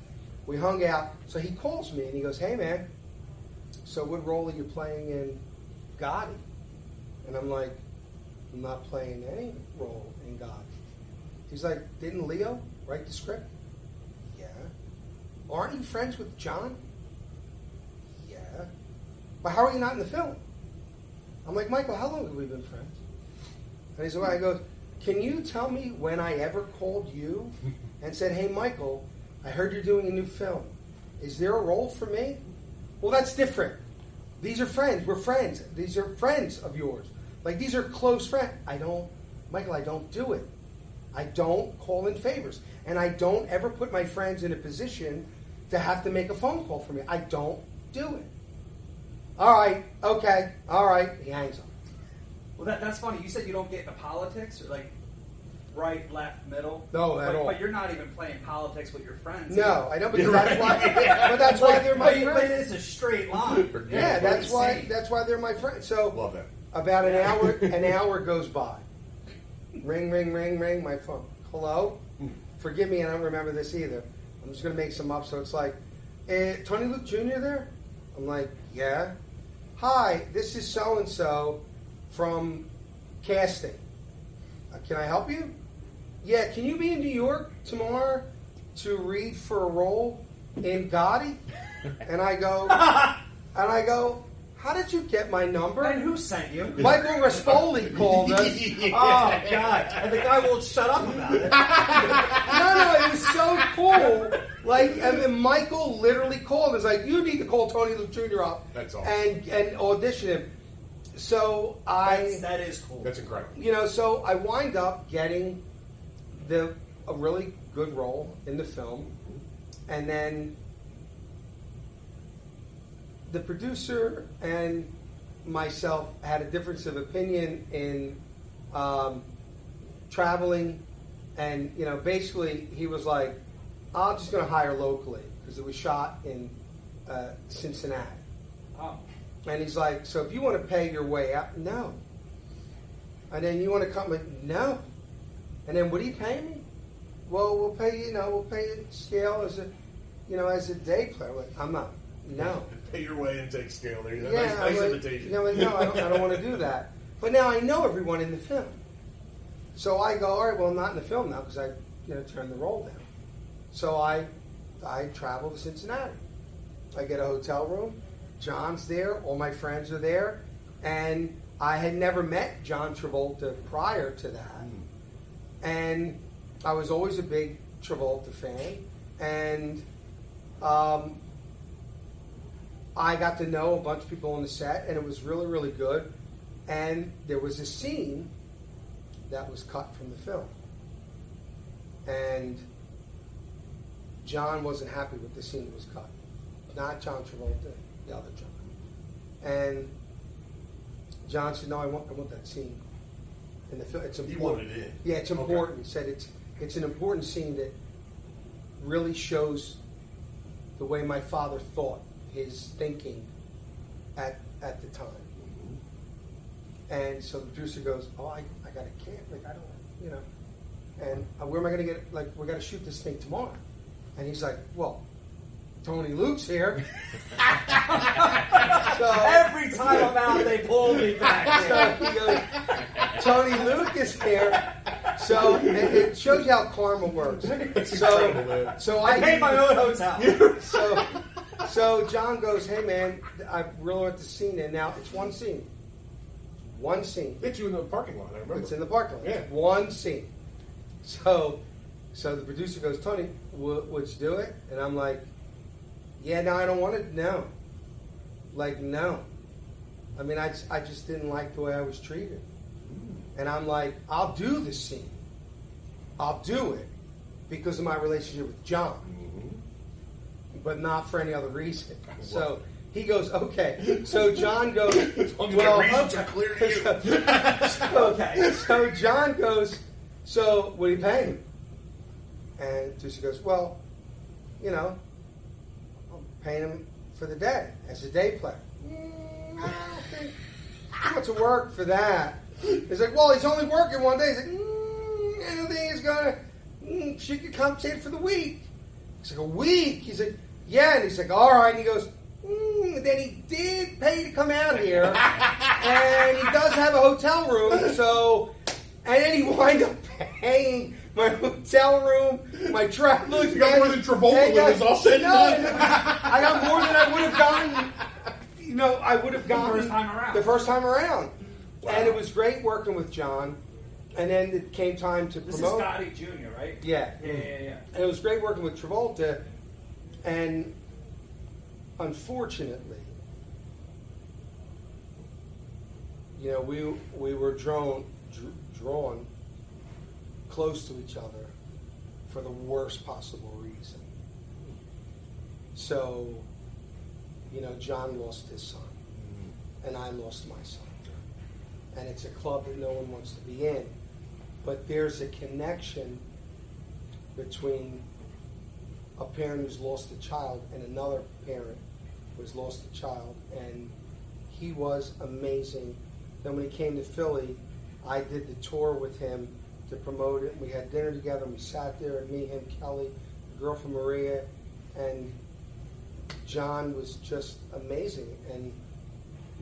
we hung out. So he calls me and he goes, "Hey man, so what role are you playing in Gotti?" And I'm like, "I'm not playing any role in Gotti." He's like, "Didn't Leo write the script?" Yeah. Aren't you friends with John? Yeah. But how are you not in the film? I'm like, Michael, how long have we been friends? And he's like, I go, can you tell me when I ever called you and said, hey, Michael, I heard you're doing a new film. Is there a role for me? Well, that's different. These are friends. We're friends. These are friends of yours. Like, these are close friends. I don't, Michael, I don't do it. I don't call in favors. And I don't ever put my friends in a position to have to make a phone call for me. I don't do it. All right, okay, all right. He hangs up. Well, that, that's funny. You said you don't get into politics, or like right, left, middle. No, at but, all. But you're not even playing politics with your friends. No, I know, because You're that's right. why. But that's why they're my but, but friends. it's a straight line. Forget Yeah, that's why. Insane. That's why they're my friends. So Love that. About an hour, an hour goes by. Ring, ring, ring, ring. My phone. Hello. Forgive me, I don't remember this either. I'm just gonna make some up. So it's like, eh, Tony Luke Jr. there. I'm like, yeah. Hi, this is so and so from casting. Uh, can I help you? Yeah. Can you be in New York tomorrow to read for a role in Gotti? And I go, and I go. How did you get my number? And who sent you? Michael Rispoli called us. Oh God! And the guy won't shut up about it. No, no, it was so cool. Like, and then Michael literally called. It's like, you need to call Tony Luke Jr. up That's awesome. and and audition him. So I, That's, that is cool. That's incredible. you know, so I wind up getting the a really good role in the film, and then the producer and myself had a difference of opinion in um, traveling, and you know, basically he was like, "I'm just going to hire locally because it was shot in uh, Cincinnati." Oh. And he's like, so if you want to pay your way out, no. And then you want to come with, no. And then would he pay me? Well, we'll pay you, you know, we'll pay you scale as a, you know, as a day player. Like, I'm not, no. Pay your way and take scale. There you. Yeah, nice, nice like, invitation. You know, no, I don't, I don't want to do that. But now I know everyone in the film. So I go, all right, well, I'm not in the film now because I, you know, turned the role down. So I, I travel to Cincinnati. I get a hotel room. John's there. All my friends are there, and I had never met John Travolta prior to that, and I was always a big Travolta fan, and um, I got to know a bunch of people on the set, and it was really, really good. And there was a scene that was cut from the film, and John wasn't happy with the scene that was cut. Not John Travolta, the other John. And John said, "No, I want, I want that scene in the film. It's He important. wanted it. Yeah, it's Okay. important." He said, "It's it's an important scene that really shows the way my father thought, his thinking at at the time." And so the producer goes, "Oh, I, I got a kid. Like I don't, you know." And uh, where am I going to get? Like, we got to shoot this thing tomorrow. And he's like, "Well, Tony Luke's here." so Every time I'm out, they pull me back. so he goes, Tony Luke is here. So it, it shows you how karma works. So, so I I paid my own hotel. So, so John goes, "Hey man, I really want the scene in. Now it's one scene, one scene. Hit you in the parking lot. I remember. It's in the parking lot. Yeah. One scene. So, so the producer goes, Tony, w- would you do it? And I'm like, Yeah, no, I don't want it. No, like no. I mean, I, just- I just didn't like the way I was treated. And I'm like, I'll do the scene. I'll do it because of my relationship with John, Mhm. but not for any other reason. So he goes, okay. So John goes, well, okay. are clear to you. so, okay. So John goes, so what do you pay And she goes, well, you know, I'm paying him for the day as a day player. Mm, I don't think too much work for that. He's like, well, he's only working one day. He's like, mm, I don't think he's gonna. Mm, she could compensate for the week. He's like, a week? He's like, yeah. And he's like, all right. And he goes, mm, then he did pay to come out here, and he does have a hotel room. So, and then he wind up paying my hotel room, my travel You got more than Travolta And when I- it's all said and done. I got more than I would have gotten. You know, I would have gotten first time around. The first time around, Wow. and it was great working with John. And then it came time to This is promote. Gotti Jr., right? Yeah. Yeah, yeah, yeah. And it was great working with Travolta. And unfortunately, you know, we we were drawn dr- drawn close to each other for the worst possible reason. So, you know, John lost his son, mm-hmm. and I lost my son. And it's a club that no one wants to be in. But there's a connection between a parent who's lost a child and another parent who's lost a child. And he was amazing. Then when he came to Philly, I did the tour with him to promote it. We had dinner together. We sat there, and me, him, Kelly, the girl from Maria, and John was just amazing. And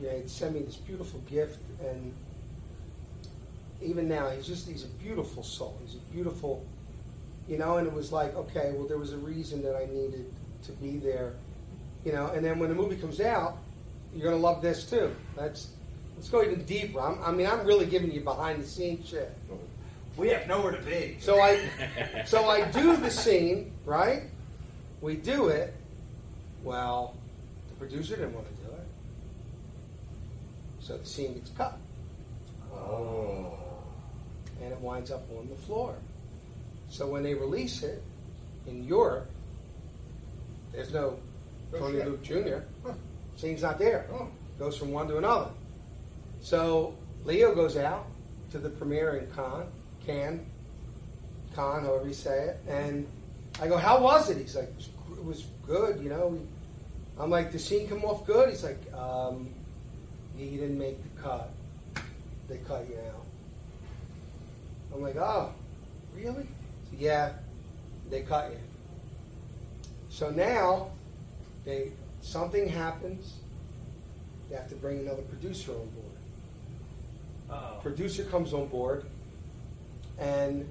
you know, he'd send me this beautiful gift, and even now, he's just he's a beautiful soul. He's a beautiful, you know. And it was like, okay, well, there was a reason that I needed to be there, you know. And then when the movie comes out, you're gonna love this too. That's let's go even deeper. I'm, I mean, I'm really giving you behind the scenes shit. We have nowhere to be. So I, so I do the scene, right? We do it. Well, the producer didn't want to do it, so the scene gets cut, Oh. and it winds up on the floor. So when they release it in Europe, there's no Tony. Luke Jr. Scene's not there. Oh. Goes from one to another. So Leo goes out to the premiere in Cannes, Cannes, Cannes, however you say it, and I go, "How was it?" He's like, "It was, it was good, you know." I'm like, "The scene come off good?" He's like, um, "You didn't make the cut. They cut you out." I'm like, "Oh, really?" So, yeah, they cut you. So now, they something happens. They have to bring another producer on board Uh-oh. producer comes on board and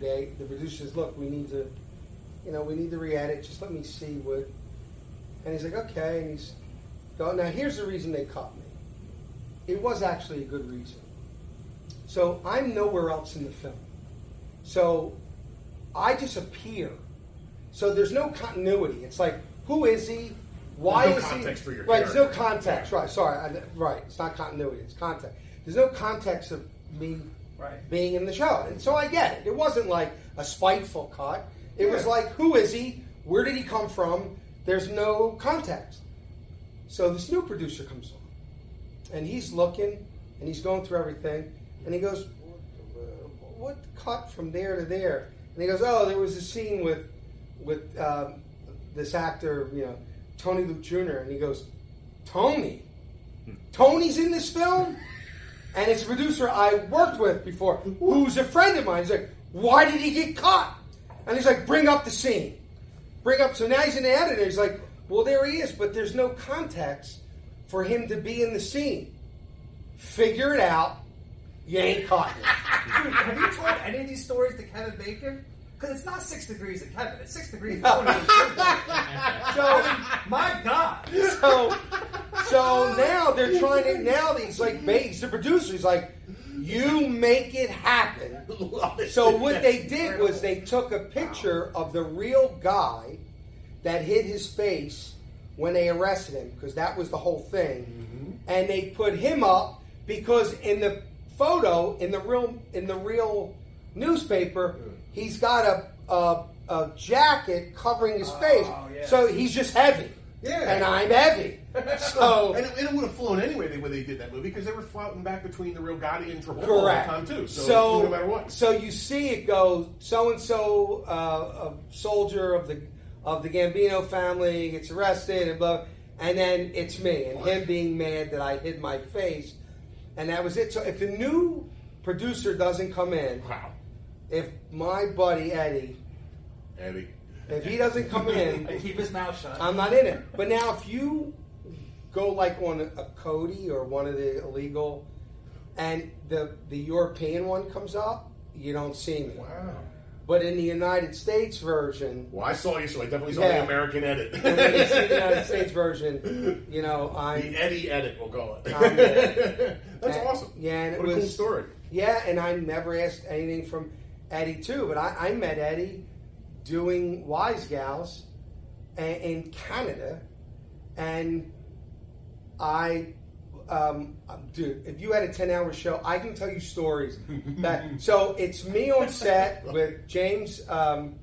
they the producer says, Look, we need to you know, we need to re-edit, just let me see what and he's like, Okay, and he's go now here's the reason they cut me. It was actually a good reason. So I'm nowhere else in the film. So I just appear. So there's no continuity. It's like, who is he? Why no is context he? for your right. There's no character. context. Right. Sorry. I, right. It's not continuity. It's context. There's no context of me Right. being in the show, and so I get it. It wasn't like a spiteful cut. It was like, who is he? Where did he come from? There's no context. So this new producer comes on, and he's looking, and he's going through everything, and he goes, "What cut from there to there?" And he goes, "Oh, there was a scene with with um, this actor, you know, Tony Luke Jr." And he goes, "Tony, Tony's in this film." And it's a producer I worked with before, who's a friend of mine. He's like, "Why did he get caught?" And he's like, "Bring up the scene." Bring up. So now he's in an editor. He's like, "Well, there he is, but there's no context for him to be in the scene. Figure it out. You ain't caught yet." Dude, have you told any of these stories to Kevin Bacon? Because it's not six degrees of Kevin; it's six degrees. Of Tony So, My God. so, so now they're trying to. Now these like, he's the producers like, "You make it happen." So what they did was they took a picture of the real guy that hid his face when they arrested him because that was the whole thing, mm-hmm. and they put him up because in the photo in the real in the real newspaper mm. He's got a a, a jacket covering his oh, face, yeah. so he's just heavy. Yeah. and I'm heavy. So and it, it would have flown anyway the way they did that movie because they were floating back between the real Gotti and Travolta Correct. all the time too. So, so no matter what. So you see it go so and so a soldier of the of the Gambino family gets arrested and blah, and then it's me and him being mad that I hid my face, and that was it. So if the new producer doesn't come in, Wow, if my buddy Eddie, Eddie. if he doesn't come in, And keep his mouth shut. I'm not in it. But now, if you go like on a, a Kodi or one of the illegal, and the the European one comes up, you don't see me. Wow. But in the United States version, Well, I saw you, so I definitely saw Yeah. the American edit. when you see the United States version, you know I'm. the Eddie edit, we'll call it. I'm. That's And- awesome. Yeah, and it what a was cool story. Yeah, and I never asked anything from Eddie too, but I, I met Eddie doing Wise Gals a- in Canada, and I um, dude, if you had a ten-hour show, I can tell you stories. That so it's me on set with James um,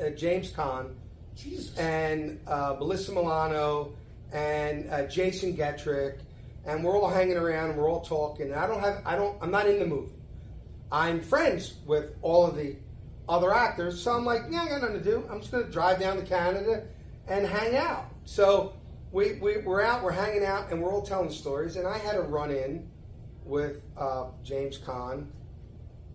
uh, James Caan Jesus. and uh, Melissa Milano and uh, Jason Gedrick, and we're all hanging around and we're all talking. And I don't have, I don't, I'm not in the movie. I'm friends with all of the other actors, so I'm like, yeah, I got nothing to do. I'm just going to drive down to Canada and hang out. So we, we we're out, we're hanging out, and we're all telling stories. And I had a run in with uh, James Caan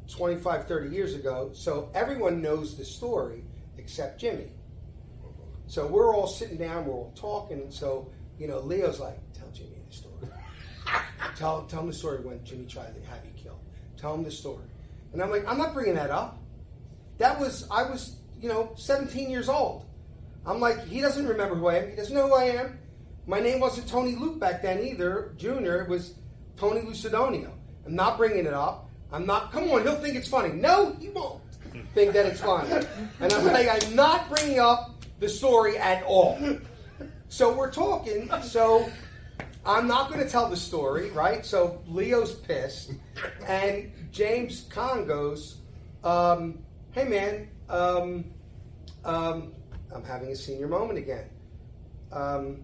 25, 30 years ago, so everyone knows the story except Jimmy. So we're all sitting down, we're all talking, and so you know, Leo's like, "Tell Jimmy the story. tell tell him the story when Jimmy tried to have you. Tell him the story." And I'm like, "I'm not bringing that up. That was I was you know 17 years old. I'm like, he doesn't remember who I am. He doesn't know who I am. My name wasn't Tony Luke back then either, Junior. It was Tony Lucidonio. I'm not bringing it up. I'm not. Come on, he'll think it's funny. No, he won't think that it's funny. And I'm like, I'm not bringing up the story at all. So we're talking. So I'm not going to tell the story, right? So Leo's pissed, and James Caan goes, um, "Hey man, um, um, I'm having a senior moment again." Um,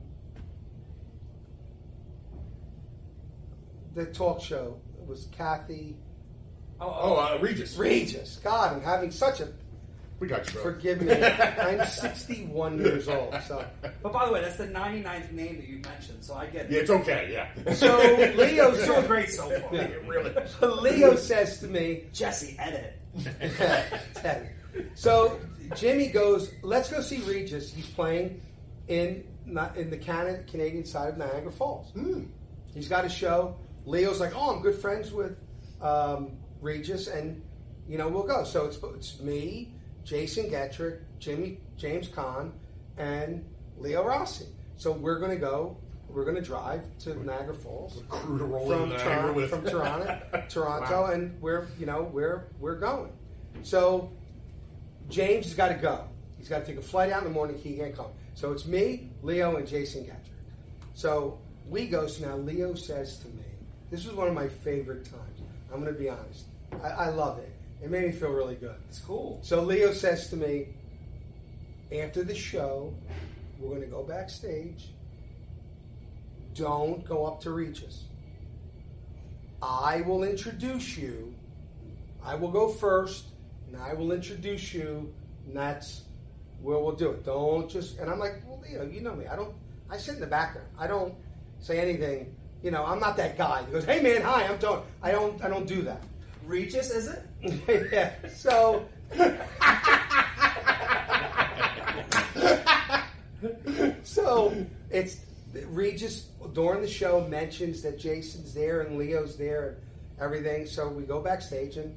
the talk show was Kathy Oh, uh, Regis. Regis. God, I'm having such a We got you, bro. forgive me. I'm 61 years old, so But by the way, that's the 99th name that you mentioned, so I get it. Yeah, it's okay. Yeah. so Leo You're doing great so far. Yeah. really. Leo says to me, Jesse, edit. Teddy. So Jimmy goes, let's go see Regis. He's playing in not in the Canada, Canadian side of Niagara Falls. He's got a show. Leo's like, oh, I'm good friends with um, Regis, and you know we'll go. So it's it's me, Jason Gedrick, Jimmy James Caan, and Leo Rossi. So we're going to go. We're going to drive to Niagara Falls Crew to roll from Toronto, with. from Toronto, Toronto, Wow. and we're you know we're we're going. So James has got to go. He's got to take a flight out in the morning. He can't come. So it's me, Leo, and Jason Gedrick. So we go. So now Leo says to me, "This was one of my favorite times. I'm going to be honest. I, I love it. It made me feel really good." It's cool. So Leo says to me, after the show, we're going to go backstage. Don't go up to Regis. I will introduce you. I will go first, and I will introduce you, and that's where we'll do it. Don't just. And I'm like, well, Leo, you know me. I don't. I sit in the background. I don't say anything. You know, I'm not that guy. He goes, "Hey, man, hi, I'm Tony." I don't. I don't do that. Regis, is it? yeah. So. so it's Regis during the show mentions that Jason's there and Leo's there and everything. So we go backstage and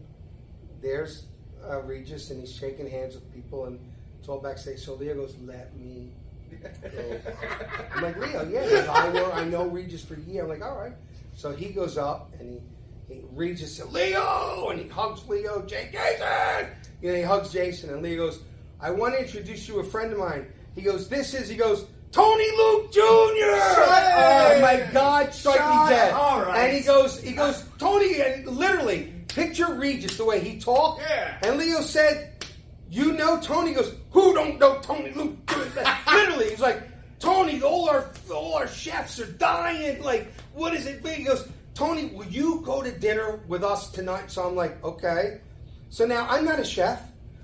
there's uh, Regis and he's shaking hands with people and it's all backstage. So Leo goes, "Let me." go." I'm like Leo, yeah. I know, I know Regis for years. I'm like, all right. So he goes up and he, he Regis said, Leo, and he hugs Leo, Jason. You know, he hugs Jason, and Leo goes, I want to introduce you to a friend of mine. He goes, this is, he goes, Tony Luke Jr. Oh my God, strike Shut me dead. All right. And he goes, he goes, Tony, and literally, picture Regis the way he talked. Yeah. And Leo said, you know Tony He goes, who don't know Tony Luke? Literally, he's like, Tony, all our all our chefs are dying. Like, what is it? He goes, Tony, will you go to dinner with us tonight? So I'm like, okay. So now I'm not a chef.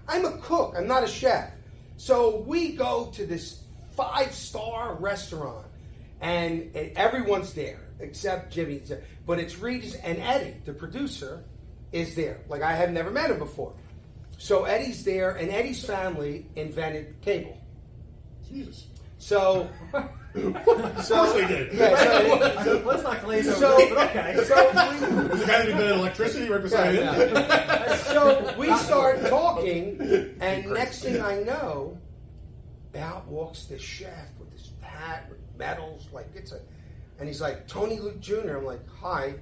I'm a cook. I'm not a chef. So we go to this five star restaurant, and, and everyone's there except there. But it's Regis and Eddie, the producer, is there. Like I have never met him before. So Eddie's there, and Eddie's family invented cable. Jesus. So, Of course they did. yeah, so, Let's not glaze over so, this, but okay. so we, Was the guy that invented electricity right beside Yeah, him? yeah. so we start talking, and next thing I know, out walks this chef with this hat with medals, like it's a, and he's like Tony Luke Jr. I'm like, hi,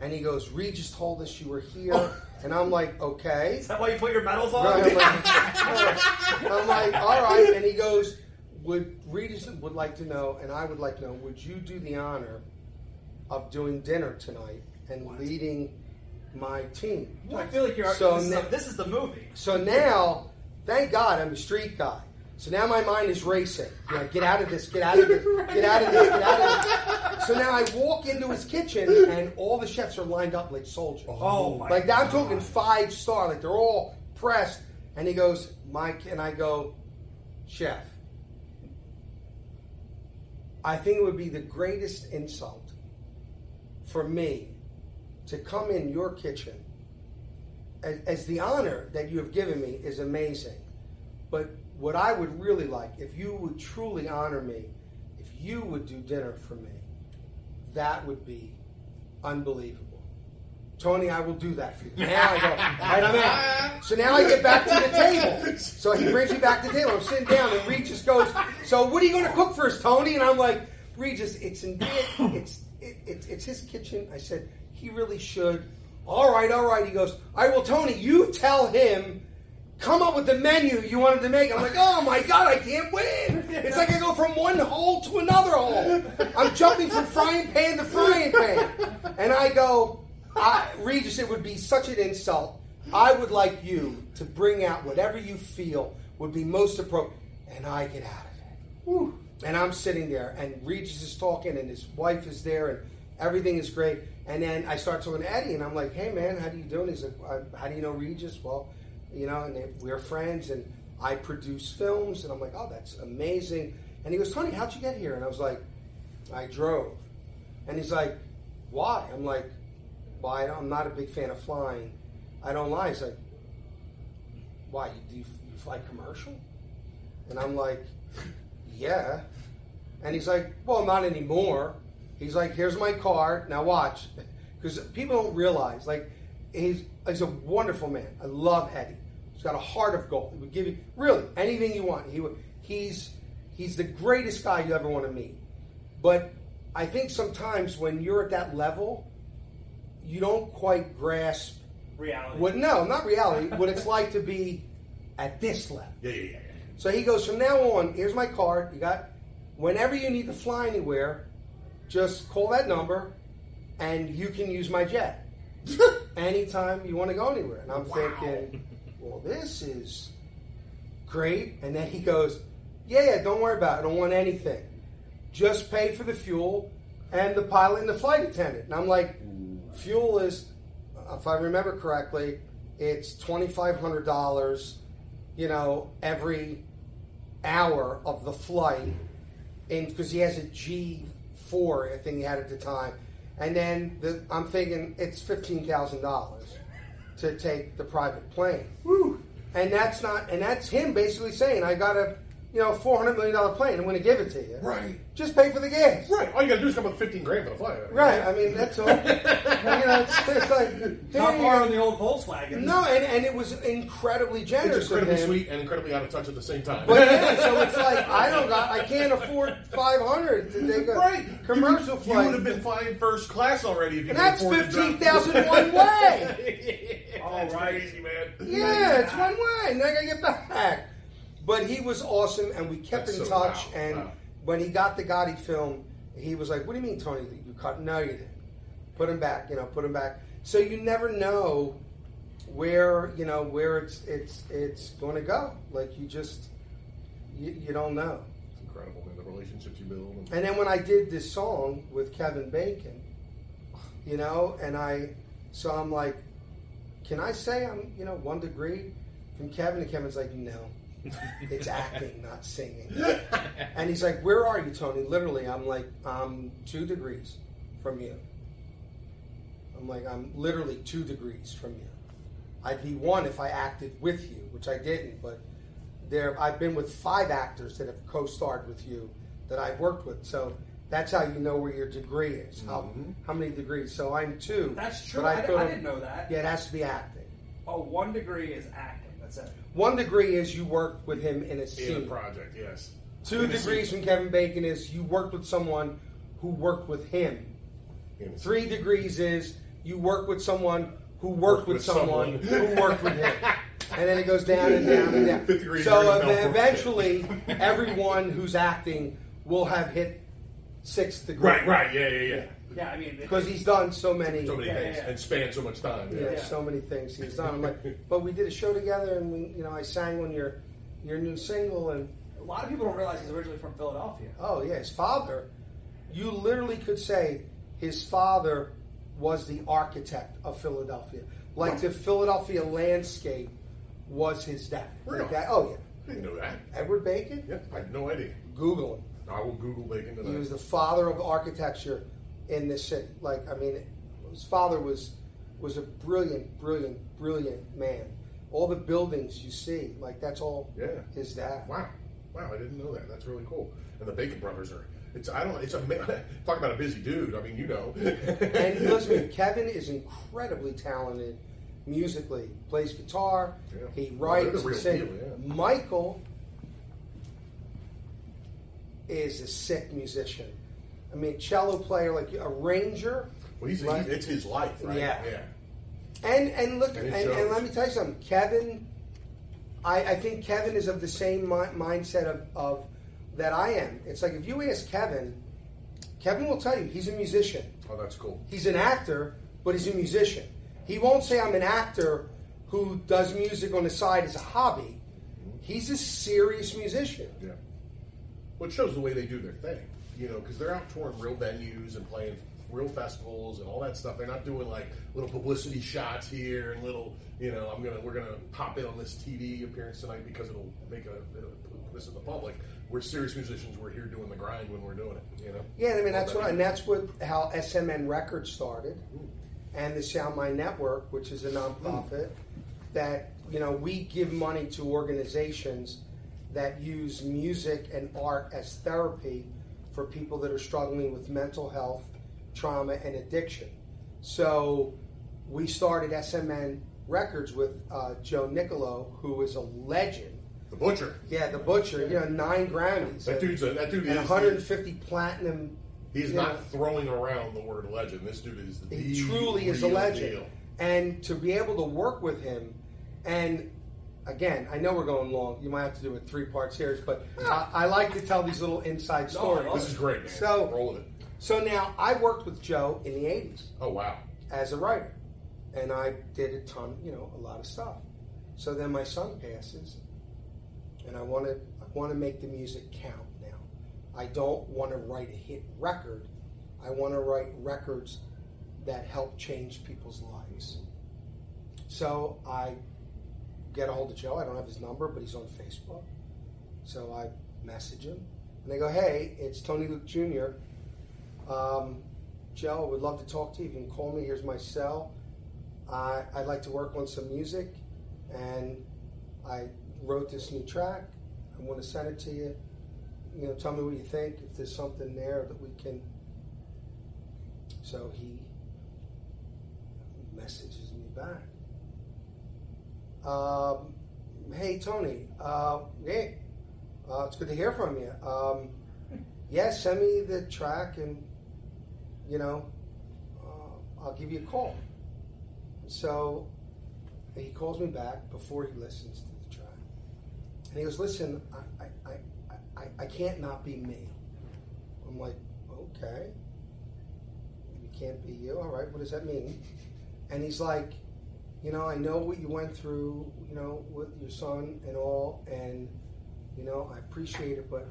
and he goes, Regis told us you were here, and I'm like, okay. Is that why you put your medals on? Right, I'm, like, I'm like, all right. And he goes, would Regis would like to know, and I would like to know, would you do the honor of doing dinner tonight and leading my team. I feel like you're. So this, is the, this is the movie. So now, thank God, I'm a street guy. So now my mind is racing. You know, get out of this, get out of this, get out of this, get out of this. So now I walk into his kitchen and all the chefs are lined up like soldiers. Oh my! Like I'm talking five star, like they're all pressed. And he goes, Mike, and I go, Chef, I think it would be the greatest insult for me to come in your kitchen as, as the honor that you have given me is amazing. But what I would really like, if you would truly honor me, if you would do dinner for me, that would be unbelievable. Tony, I will do that for you. Now I go, right, I'm out. So now I get back to the table. So he brings me back to the table. I'm sitting down, and Regis goes, "So what are you going to cook for us, Tony?" And I'm like, "Regis, it's in it's it, it's it's his kitchen." I said, "He really should." All right, all right. He goes, "All right, well, Tony, you tell him." Come up with the menu you wanted to make. I'm like, oh my god, I can't win. It's like I go from one hole to another hole. I'm jumping from frying pan to frying pan. And I go, I, Regis, it would be such an insult. I would like you to bring out whatever you feel would be most appropriate. And I get out of it. Whew. And I'm sitting there, and Regis is talking, and his wife is there, and everything is great. And then I start talking to Eddie, and I'm like, hey, man, how do you doing? He's like, "Uh, how do you know Regis? Well, you know, and they, we're friends, and I produce films, and I'm like, oh, that's amazing. And he goes, Tony, how'd you get here? And I was like, I drove. And he's like, why? I'm like, well, I, I'm not a big fan of flying. I don't lie. He's like, why? You, do you, you fly commercial? And I'm like, yeah. And he's like, well, not anymore. He's like, here's my card. Now watch. Because people don't realize, like, he's, he's a wonderful man. I love Eddie. He's got a heart of gold. He would give you, really, anything you want. He would, he's, he's the greatest guy you ever want to meet. But I think sometimes when you're at that level, you don't quite grasp Reality. what, no, not reality, what it's like to be at this level. Yeah, yeah, yeah. yeah. So he goes, from now on, here's my card. You got, whenever you need to fly anywhere, just call that number and you can use my jet. Anytime you want to go anywhere. And I'm thinking, well, this is great. And then he goes, yeah, yeah, don't worry about it. I don't want anything. Just pay for the fuel and the pilot and the flight attendant. And I'm like, fuel is, if I remember correctly, it's $2,500, you know, every hour of the flight, and because he has a G4, I think he had at the time, and then the, I'm thinking it's fifteen thousand dollars to take the private plane. Woo! And that's not, and that's him basically saying, I got a, you know, four hundred million dollar plane. I'm going to give it to you. Right. Just pay for the gas. Right. All you gotta do is come up with 15 grand for the flight. Right. I mean, that's all. you know, it's, it's like Not here far on the old Volkswagen. No, and, and it was incredibly It's generous of incredibly him. sweet and incredibly out of touch at the same time. But yeah, so it's like I don't got, I can't afford five hundred to take a right. commercial you, flight. You would have been flying first class already if you and that's afford to fifteen drop- thousand one way. all right, That's right. crazy, man. Yeah, it's one way. Now I gotta get back. But he was awesome, and we kept That's in so- touch. wow, and wow. when he got the Gotti film, he was like, "What do you mean, Tony? You cut? No, you didn't. Put him back. You know, put him back." So you never know where you know where it's it's it's going to go. Like you just you, you don't know. It's incredible, man. The relationships you build. And, And then when I did this song with Kevin Bacon, you know, and I, so I'm like, can I say I'm, you know, one degree from Kevin? And Kevin's like, no, it's acting, not singing. And he's like, where are you, Tony? Literally, I'm like, I'm two degrees from you. I'm like, I'm literally two degrees from you. I'd be one if I acted with you, which I didn't, but there I've been with five actors that have co-starred with you that I've worked with. So that's how you know where your degree is. How mm-hmm. how many degrees? So I'm two. That's true. but I, I didn't know that. Yeah, it has to be acting. Oh, one degree is acting. That's it. One degree is you worked with him in a in scene. a project, yes. Two In degrees from Kevin Bacon is you worked with someone who worked with him. In Three degrees is you work with someone who worked with, with someone, someone. who worked with him. And then it goes down and down and down. So uh, eventually, everyone who's acting will have hit sixth degree. Right, right, yeah, yeah, yeah. Yeah, I mean, Because he's done so many, So many Yeah, things yeah. and span so much time. yeah, Yeah. Yeah. so many things he's done. I'm like, but we did a show together, and we, you know, I sang on your your new single, and a lot of people don't realize he's originally from Philadelphia. oh yeah, his father. You literally could say his father was the architect of Philadelphia, like the Philadelphia landscape was his dad. Like that. Oh yeah, I didn't know that. Edward Bacon. Yeah, I had no idea. Google him. I will Google bacon tonight. He was the father of architecture in this city. Like, I mean, his father was was a brilliant, brilliant, brilliant man. All the buildings you see, like that's all Yeah. his dad. Wow, wow! I didn't know that. That's really cool. And the Bacon brothers are. It's I don't. It's a talk about a busy dude. I mean, you know. And listen, Kevin is incredibly talented musically. Plays guitar. Yeah. He writes. sings. deal, yeah. Michael is a sick musician. I mean, cello player, like a ranger. Well, he's, Right. it's his life, right? Yeah. yeah. And and look, And and, and, let me tell you something. Kevin, I, I think Kevin is of the same mi- mindset of, of that I am. It's like if you ask Kevin, Kevin will tell you he's a musician. Oh, that's cool. He's an actor, but he's a musician. He won't say I'm an actor who does music on the side as a hobby. Mm-hmm. He's a serious musician. Yeah. Well, it shows the way they do their thing, you know, because they're out touring real venues and playing real festivals and all that stuff. They're not doing like little publicity shots here and little, you know, I'm gonna we're gonna pop in on this TV appearance tonight because it'll make a it'll put this in the public. We're serious musicians. We're here doing the grind when we're doing it. You know. Yeah, I mean that's what, and that's what how SMN Records started, mm. and the Sound Mind Network, which is a nonprofit mm. that you know we give money to organizations that use music and art as therapy for people that are struggling with mental health, trauma, and addiction. So we started SMN Records with uh, Joe Nicolo, who is a legend. the butcher. Yeah, the butcher. You know, nine Grammys. That dude's a, that dude and is 150 platinum. He's not know, throwing around the word legend. This dude is the he truly is a legend. deal. And to be able to work with him, and again, I know we're going long. You might have to do a three part series, but I, I like to tell these little inside stories. love This is great, man. So- roll with it. So now I worked with Joe in the 80s Oh wow. as a writer, and I did a ton, you know, a lot of stuff. So then my son passes, and I want to I want to make the music count now. I don't want to write a hit record. I want to write records that help change people's lives. So I get a hold of Joe. I don't have his number, but he's on Facebook. So I message him, and they go, "Hey, it's Tony Luke Jr. Um, Joe, would love to talk to you. You can call me. Here's my cell. I, I'd like to work on some music, and I wrote this new track. I want to send it to you. You know, tell me what you think. If there's something there that we can. So he messages me back. Um, hey Tony, uh, hey, uh, it's good to hear from you. Um, yeah, send me the track and you know, uh, I'll give you a call. So he calls me back before he listens to the track. And he goes, Listen, I, I, I, I, I can't not be me. I'm like, Okay. You can't be you? All right, what does that mean? And he's like, You know, I know what you went through, you know, with your son and all, and, you know, I appreciate it, but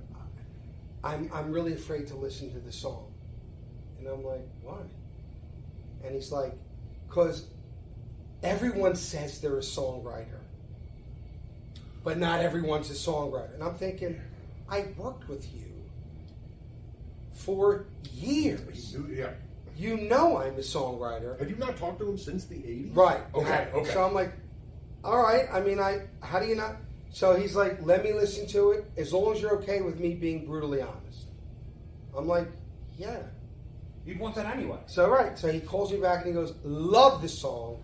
I'm, I'm really afraid to listen to the song. And I'm like, why? And he's like, because everyone says they're a songwriter, but not everyone's a songwriter. And I'm thinking, I worked with you for years. Yeah. You know I'm a songwriter. Have you not talked to him since the 80s? Right. Okay, okay. So I'm like, all right. I mean, I how do you not? So he's like, let me listen to it as long as you're okay with me being brutally honest. I'm like, yeah. You'd want that anyway. So right, so he calls me back and he goes, "Love this song.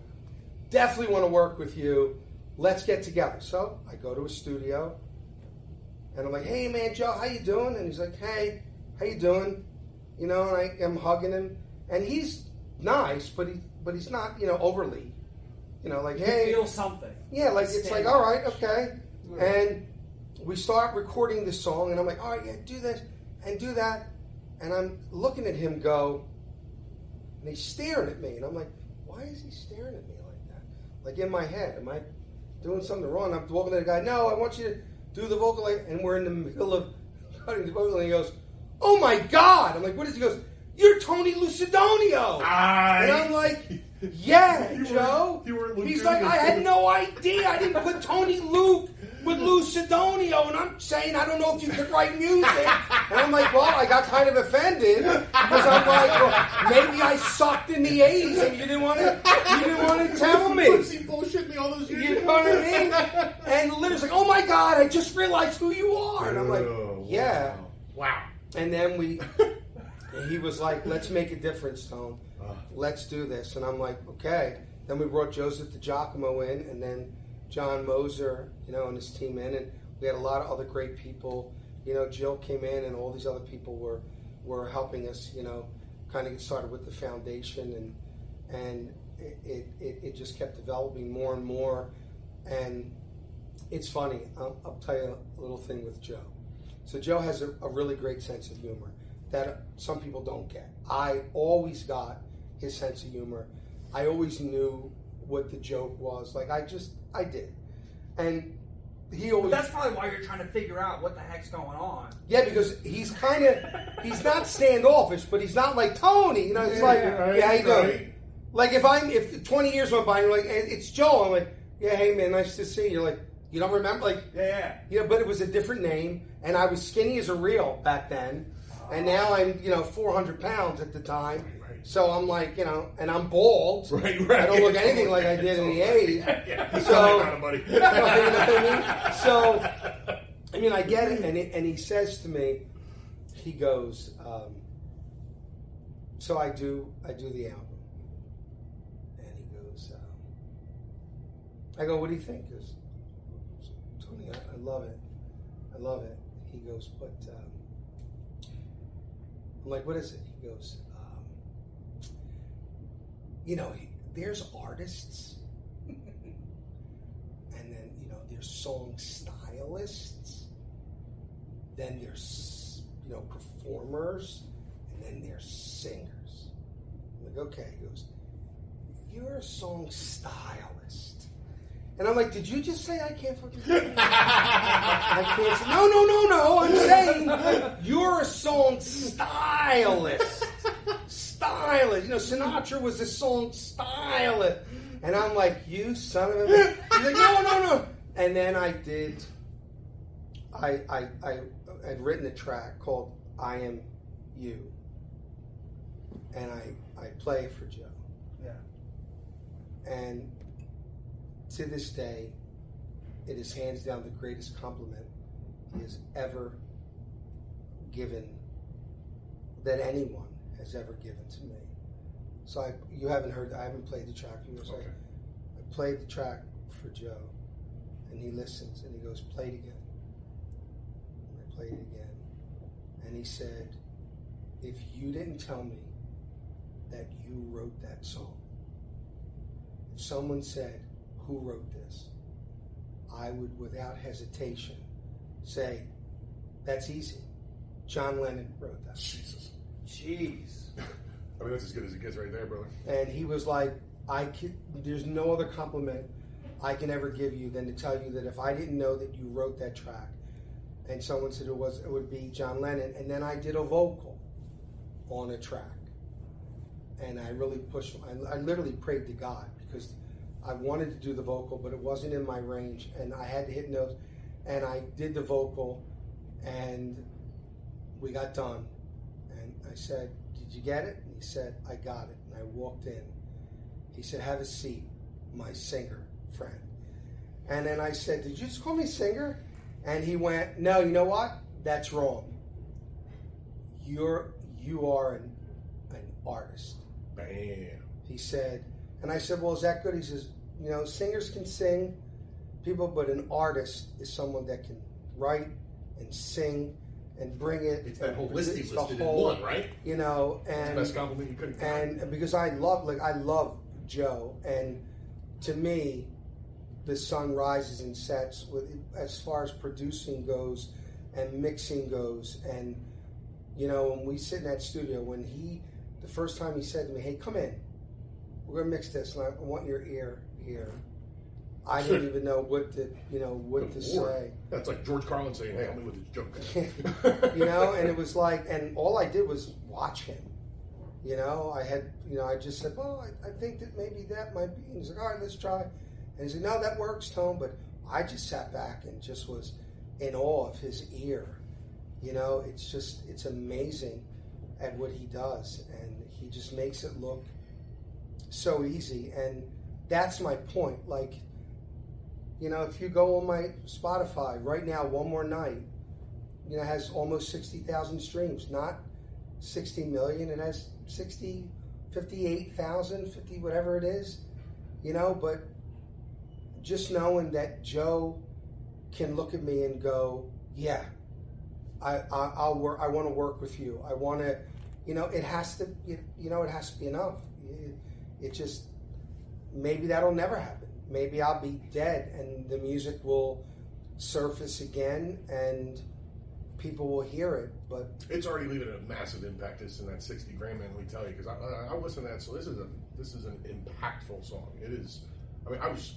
Definitely want to work with you. Let's get together." So I go to his studio, and I'm like, "Hey, man, Joe, how you doing?" And he's like, "Hey, how you doing?" You know, and I am hugging him, and he's nice, but he but he's not, you know, overly, you know, like, You "Hey, feel something. yeah, like it's like, all right, all up. right, okay. And we start recording this song, and I'm like, all right, yeah, do this and do that. and I'm looking at him go, and he's staring at me, and I'm like, why is he staring at me like that? Like in my head, am I doing something wrong? I'm walking to the guy, no, I want you to do the vocal, and we're in the middle of cutting the vocal, and he goes, oh my god! I'm like, what is he? He goes, you're Tony Lucidonio. I- and I'm like, yeah, You were- Joe. you were He's like, I had no idea. I didn't put Tony Luke with Lucidonio, and I'm saying I don't know if you could write music. And I'm like, well, I got kind of offended because I'm like, well, maybe I sucked in the '80s, and you didn't want to, you didn't want to tell me. He bullshit me all those years? You know what I mean? And Lynn's like, oh my god, I just realized who you are, and I'm like, Oh, yeah. Wow. And then we, he was like, let's make a difference, Tone. Uh. Let's do this. And I'm like, okay. Then we brought Joseph DiGiacomo in, and then John Moser, you know, and his team in, and we had a lot of other great people. You know, Jill came in, and all these other people were were helping us. You know, kind of get started with the foundation, and and it it, it, it just kept developing more and more. And it's funny. I'll, I'll tell you a little thing with Joe. So Joe has a, a really great sense of humor that some people don't get. I always got his sense of humor. I always knew what the joke was. Like I just I did, and he But always that's probably why you're trying to figure out what the heck's going on. yeah because he's kind of he's not standoffish, but he's not like Tony. You know, it's Yeah, like right, yeah, how you doing? right. Like if I'm if 20 years went by and you're like "Hey, it's Joe, I'm like yeah, hey man, nice to see you. You're like you don't remember like Yeah, yeah. yeah, but it was a different name, and I was skinny as a reel back then, and now I'm you know 400 pounds at the time. So I'm like you know, and I'm bald. Right, right. I don't look anything like I did in the 80s. Yeah, So- sound like that, buddy. You know what I mean? So, I mean, I get it, and he, and he says to me, he goes, um, so I do I do the album, and he goes, um, I go, what do you think? He goes, Tony, I, I love it, I love it. He goes, but um, I'm like, what is it? He goes, um, you know, there's artists. And then you know there's song stylists. Then there's you know performers. And then there's singers. I'm like okay. He goes you're a song stylist and I'm like did you just say I can't fucking? I can't sing. no no no no I'm saying you're a song stylist stylist you know Sinatra was a song stylist and I'm like, you son of a bitch. He's like, no, no, no. And then I did, I, I, I had written a track called I Am You. And I, I play for Joe. Yeah. And to this day, it is hands down the greatest compliment he has ever given, that anyone has ever given to me. So I, you haven't heard, I haven't played the track for you. So I- Okay. I played the track for Joe, and he listens and he goes, "Play it again." And I played it again, and he said, "If you didn't tell me that you wrote that song, if someone said, who wrote this?' I would, without hesitation, say, that's easy. John Lennon wrote that." Jesus. Jeez. I mean, that's as good as it gets right there, brother. And he was like, I can, there's no other compliment I can ever give you than to tell you that if I didn't know that you wrote that track, and someone said it was, it would be John Lennon, and then I did a vocal on a track, and I really pushed. I, I literally prayed to God because I wanted to do the vocal, but it wasn't in my range, and I had to hit notes, and I did the vocal, and we got done, and I said, "Did you get it?" And he said, "I got it." And I walked in. He said, "Have a seat, my singer friend." And then I said, "Did you just call me singer?" And he went, "No, you know what? That's wrong. You're you are an, an artist." Bam. He said, and I said, "Well, is that good?" He says, "You know, singers can sing, people, but an artist is someone that can write and sing and bring it. It's that and whole list he the in whole- one, right? You know, and Best compliment you could have and because I love like I love Joe, and to me, the sun rises and sets with as far as producing goes and mixing goes, and You know, when we sit in that studio, when he, the first time he said to me, "Hey, come in, we're gonna mix this, and I want your ear here." I didn't even know what to, you know, what to lord. say. That's like George Carlin saying, "Hey, help me with this joke." you know, and it was like, and all I did was watch him. You know, I had, you know, I just said, well, I, I think that maybe that might be. And he's like, all right, let's try. And he said, no, that works, Tone. But I just sat back and just was in awe of his ear. You know, it's just, it's amazing at what he does. And he just makes it look so easy. And that's my point. Like, you know, if you go on my Spotify right now, one more night, you know, has almost 60,000 streams, not 60 million. It has 60, 58,000, 50, whatever it is, you know, but just knowing that Joe can look at me and go, yeah, I, I, I'll work, I want to work with you. I want to, you know, it has to, you, know, it has to be enough. It, it just, maybe that'll never happen. Maybe I'll be dead and the music will surface again and people will hear it. But it's already leaving a massive impact. Just in that 60 grand man we tell you because I, I, I listen to that so this is a this is an impactful song. It is i mean i was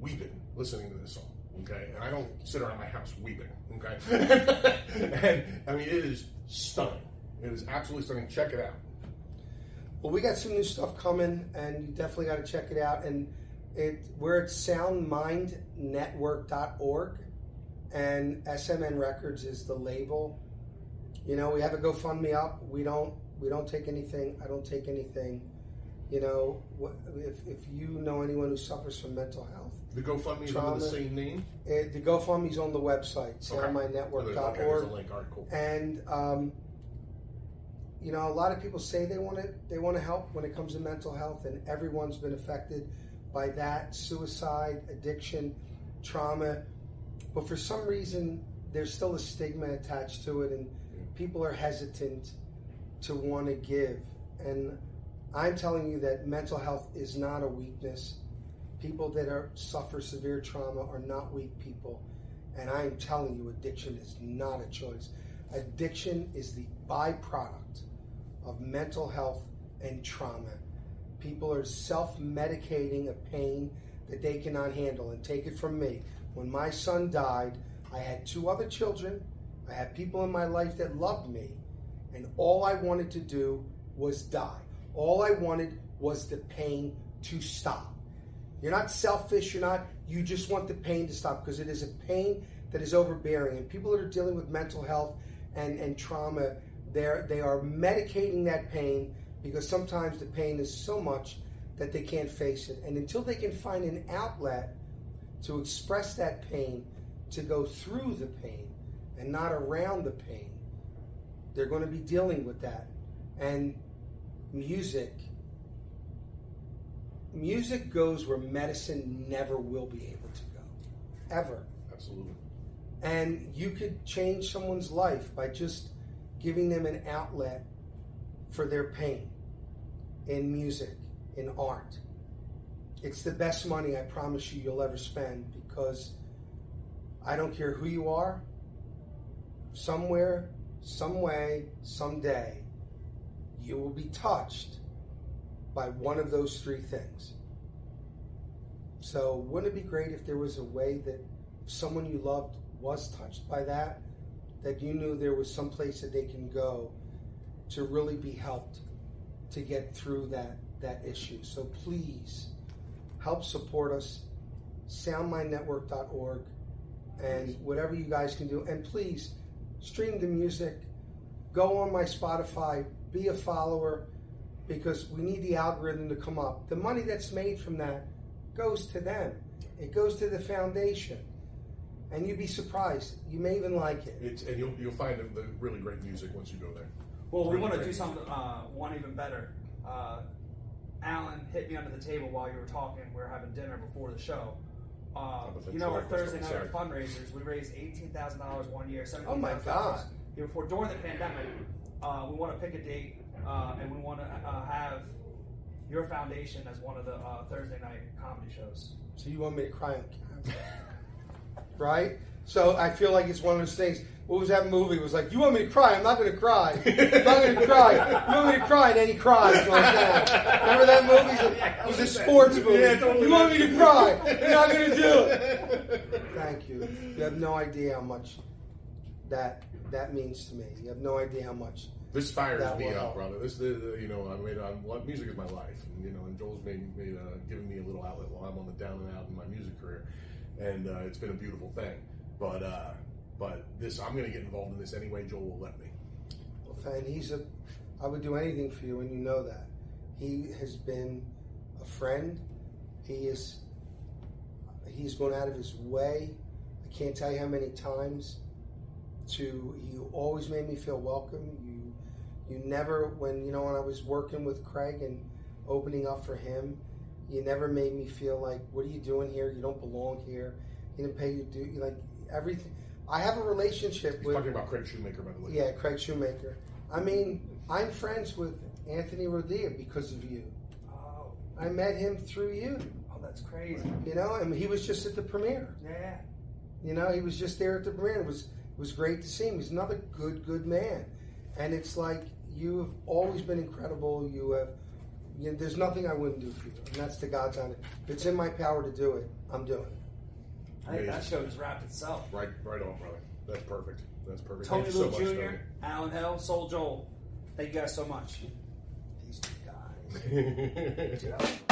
weeping listening to this song okay? And i don't sit around my house weeping okay? And i mean it is stunning. It is absolutely stunning. Check it out Well, we got some new stuff coming, and you definitely got to check it out. And it we're at soundmindnetwork.org, and SMN Records is the label. You know, we have a GoFundMe up. We don't we don't take anything. I don't take anything. You know, if, if you know anyone who suffers from mental health, the gofundme is under the same name it, the GoFundMe's on the website, Okay. okay soundmindnetwork.org. a link all right cool and um, you know a lot of people say they want to they want to help when it comes to mental health and everyone's been affected by that suicide addiction trauma. But for some reason there's still a stigma attached to it and people are hesitant to want to give. And i'm telling you that mental health is not a weakness. People that are suffer severe trauma are not weak people. And I am telling you, addiction is not a choice. Addiction is the byproduct of mental health and trauma. People are self medicating a pain that they cannot handle. And take it from me. When my son died, I had two other children, I had people in my life that loved me, and all I wanted to do was die. All I wanted was the pain to stop. You're not selfish. You're not. You just want the pain to stop because it is a pain that is overbearing. And people that are dealing with mental health and and trauma, they're they are medicating that pain because sometimes the pain is so much that they can't face it. And until they can find an outlet to express that pain, to go through the pain and not around the pain, they're going to be dealing with that. And music music goes where medicine never will be able to go ever absolutely and you could change someone's life by just giving them an outlet for their pain in music in art it's the best money i promise you you'll ever spend because i don't care who you are somewhere some way someday you will be touched by one of those three things. So, wouldn't it be great if there was a way that someone you loved was touched by that, that you knew there was some place that they can go to really be helped to get through that that issue. So please help support us, soundmindnetwork.org, and whatever you guys can do. And please stream the music, go on my Spotify, be a follower because we need the algorithm to come up. The money that's made from that goes to them. It goes to the foundation. And you'd be surprised. You may even like it. it's and you'll, you'll find the, the really great music once you go there Well, we want to do something, uh, one even better. Uh, Alan hit me under the table while you were talking. We were having dinner before the show. Uh, you know, our sorry, Thursday night sorry. fundraisers, we raised eighteen thousand dollars one year. Oh my $17,000 God. Year before, during the pandemic, uh, we want to pick a date uh, and we want to uh, have your foundation as one of the uh, Thursday night comedy shows. So you want me to cry on camera? Right? So I feel like it's one of those things. What was that movie? It was like, you want me to cry? I'm not going to cry. I'm not going to cry. You want me to cry? And then he cries. Like that. Remember that movie? It was a sports movie. Yeah, totally. You want me to cry? You're not going to do it. Thank you. You have no idea how much that that means to me. You have no idea how much. This fires That me up, help. brother. This, the, the, you know, I mean, I'm, what music is my life, and you know, and Joel's made, made uh, given me a little outlet while I'm on the down and out in my music career, and uh, it's been a beautiful thing. But, uh, but this, I'm going to get involved in this anyway. Joel will let me. And he's a. I would do anything for you, and you know that. He has been a friend. He is. He's gone out of his way. I can't tell you how many times. To you always made me feel welcome. You, you never when you know when I was working with Craig and opening up for him, you never made me feel like what are you doing here? You don't belong here. You didn't pay you do like everything. I have a relationship He's with talking about Craig Shoemaker, by the way. yeah, Craig Shoemaker. I mean, I'm friends with Anthony Rodia because of you. Oh, I met him through you. oh, that's crazy. You know, and he was just at the premiere. Yeah. You know, he was just there at the premiere. It was it was great to see him. He's another good, good man. And it's like you have always been incredible. You have. You know, there's nothing I wouldn't do for you, and that's the God's on it. If it's in my power to do it, I'm doing it. I think that Amazing. show just wrapped itself. Right, right on, brother. That's perfect. That's perfect. Tony Thank you so Luke much, Jr., Alan Hill, Soul Joel. Thank you guys so much. These two guys. Tony.